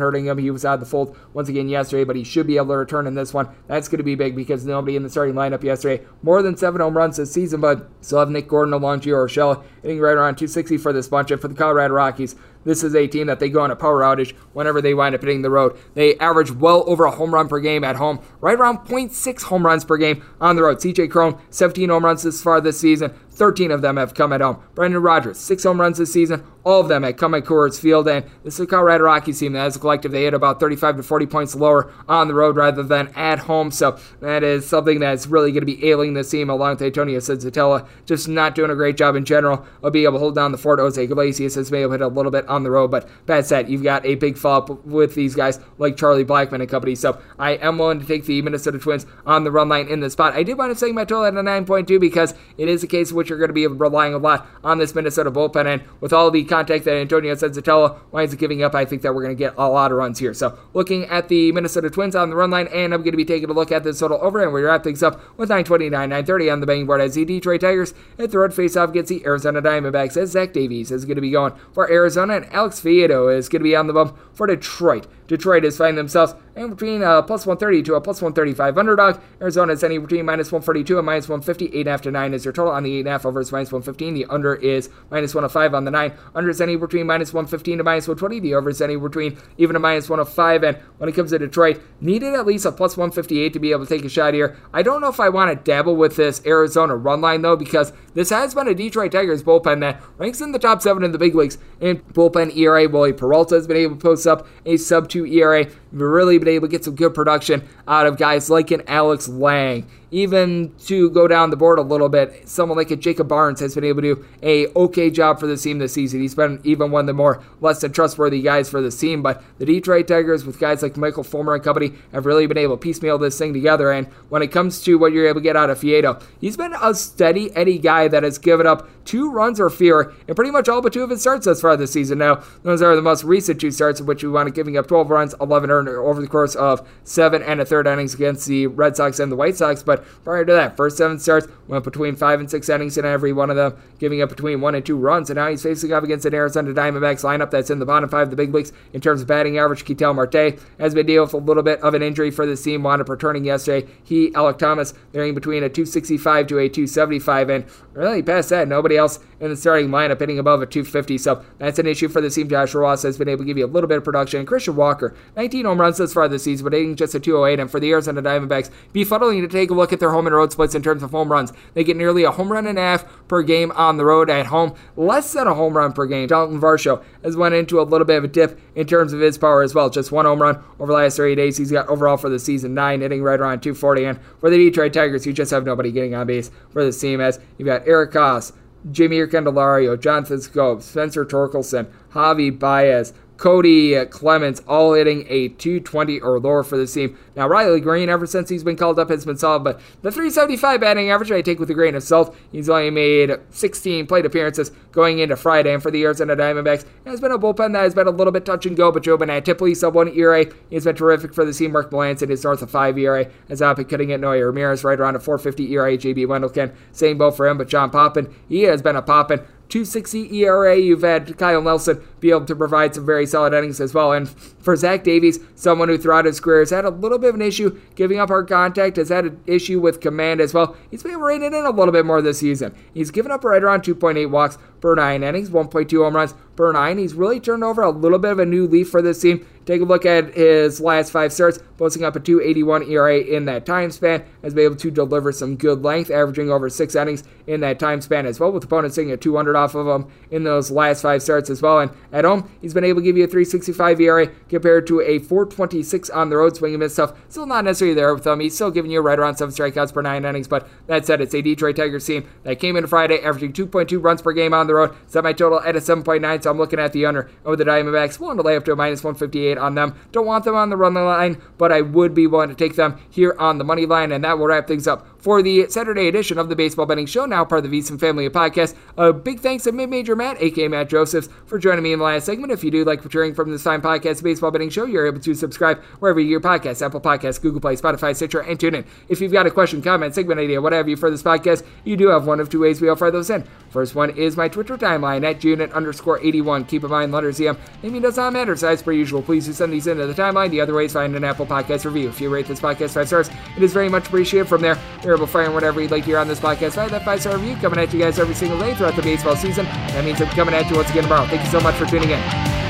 hurting him. He was out of the fold once again yesterday, but he should be able to return in this one. That's going to be big because nobody in the starting lineup yesterday. More than seven home runs this season, but still have Nick Gordon along Gio Urshela hitting right around 260 for this bunch. And for the Colorado Rockies, this is a team that they go on a power outage whenever they wind up hitting the road. They average well over a home run per game at home, right around 0.6 home runs per game on the road. CJ Cron, 17 home runs this far this season. 13 of them have come at home. Brendan Rodgers, six home runs this season. All of them have come at Coors Field. And this is a Colorado Rockies team that, as a collective, they hit about 35 to 40 points lower on the road rather than at home. So that is something that's really going to be ailing this team, along with Antonio Senzatela, just not doing a great job in general of being able to hold down the fort. Jose Iglesias has to hit a little bit on the road, but that said, you've got a big follow up with these guys like Charlie Blackmon and company. So I am willing to take the Minnesota Twins on the run line in this spot. I did want to my total at a 9.2 because it is a case which you're going to be relying a lot on this Minnesota bullpen. And with all the contact that Antonio Senzatela winds up giving up, I think that we're going to get a lot of runs here. So looking at the Minnesota Twins on the run line, and I'm going to be taking a look at this total over, and we wrap things up with 929, 930 on the betting board as the Detroit Tigers hit the road face off against the Arizona Diamondbacks as Zach Davies is going to be going for Arizona, and Alex Faedo is going to be on the bump for Detroit. Detroit is finding themselves in between a plus 130 to a plus 135 underdog. Arizona is anywhere between minus 142 and minus 150. 8.5 to 9 is their total on the 8.5 over is minus 115. The under is minus 105 on the 9. Under is anywhere between minus 115 to minus 120. The over is anywhere between even a minus 105. And when it comes to Detroit, needed at least a plus 158 to be able to take a shot here. I don't know if I want to dabble with this Arizona run line though, because this has been a Detroit Tigers bullpen that ranks in the top seven in the big leagues in bullpen ERA. Wily Peralta has been able to post up a sub 2 ERA. We've really been able to get some good production out of guys like an Alex Lange. Even to go down the board a little bit, someone like a Jacob Barnes has been able to do a okay job for the team this season. He's been even one of the more less than trustworthy guys for the team. But the Detroit Tigers, with guys like Michael Fulmer and company, have really been able to piecemeal this thing together. And when it comes to what you're able to get out of Faedo, he's been a steady Eddie guy that has given up two runs or fewer in pretty much all but two of his starts thus far this season. Now, those are the most recent two starts in which we wound up giving up 12 runs, 11 earned over the course of seven and a third innings against the Red Sox and the White Sox. But prior to that, first seven starts went between five and six innings in every one of them, giving up between one and two runs. And now he's facing up against an Arizona Diamondbacks lineup that's in the bottom five of the big leagues in terms of batting average. Ketel Marte has been dealing with a little bit of an injury for this team, wound up returning yesterday. He, Alek Thomas, they're in between a 265 to a 275, and really past that, nobody else in the starting lineup hitting above a 250. So that's an issue for the team. Josh Rojas has been able to give you a little bit of production. And Christian Walker, 19 home runs thus far this season, but hitting just a 208. And for the Arizona Diamondbacks, befuddling to take a look at their home and road splits in terms of home runs. They get nearly a home run and a half per game on the road at home, less than a home run per game. Dalton Varsho has went into a little bit of a dip in terms of his power as well. Just one home run over the last 30 days. He's got overall for the season nine, hitting right around 240. And for the Detroit Tigers, you just have nobody getting on base for this team as you've got Eric Haase, Jimmy Candelario, Jonathan Schoop, Spencer Torkelson, Javi Baez, Cody uh, Clemens, all hitting a 220 or lower for this team. Now, Riley Greene, ever since he's been called up, has been solid, but the 375 batting average I take with a grain of salt. He's only made 16 plate appearances going into Friday, and for the Arizona Diamondbacks, has been a bullpen that has been a little bit touch and go, but Joe Mantiply, sub 1 ERA, he's been terrific for the team. Mark Melancon is north of 5 ERA, as I've been cutting it. Noah Ramirez right around a 450 ERA. JB Wendelken, same boat for him, but Sean Poppen, he has been a poppin'. 260 ERA. You've had Kyle Nelson be able to provide some very solid innings as well. And for Zach Davies, someone who throughout his career has had a little bit of an issue giving up hard contact, has had an issue with command as well. He's been reining in a little bit more this season. He's given up right around 2.8 walks per nine innings, 1.2 home runs per nine. He's really turned over a little bit of a new leaf for this team. Take a look at his last five starts, posting up a 281 ERA in that time span, has been able to deliver some good length, averaging over six innings in that time span as well, with opponents sitting a 200 off of him in those last five starts as well. And at home, he's been able to give you a 365 ERA compared to a 426 on the road, swing and stuff. Still not necessarily there with him. He's still giving you right around seven strikeouts per nine innings, but that said, it's a Detroit Tigers team that came in Friday, averaging 2.2 runs per game on the road, Semi total at a 7.9, so I'm looking at the under over the Diamondbacks, willing to lay up to a minus 158 on them. Don't want them on the run line, but I would be willing to take them here on the money line, and that will wrap things up for the Saturday edition of the Baseball Betting Show, now part of the VSiN Family Podcast. A big thanks to Mid Major Matt, aka Matt Josephs, for joining me in the last segment. If you do like hearing from this fine podcast, Baseball Betting Show, you're able to subscribe wherever you get your podcasts, Apple Podcasts, Google Play, Spotify, Stitcher, and TuneIn. If you've got a question, comment, segment idea, whatever you for this podcast, you do have one of two ways we offer those in. First one is my Twitter timeline at unit underscore 81. Keep in mind, letters EM. Naming does not matter, as per usual, please do send these into the timeline. The other way is find an Apple Podcast review. If you rate this podcast five stars, it is very much appreciated. From there, Terrible Fire, whatever you'd like hear on this podcast. I have that five star review coming at you guys every single day throughout the baseball season. That means I'm coming at you once again tomorrow. Thank you so much for tuning in.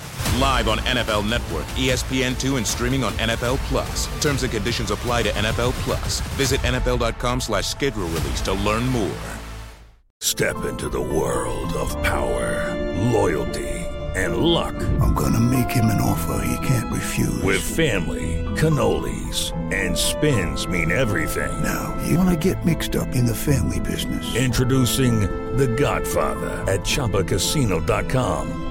Live on NFL Network, E ESPN2, and streaming on NFL Plus. Terms and conditions apply to NFL Plus. Visit NFL.com slash schedule release to learn more. Step into the world of power, loyalty, and luck. I'm gonna make him an offer he can't refuse. With family, cannolis, and spins mean everything. Now, you wanna get mixed up in the family business. Introducing The Godfather at ChumbaCasino.com.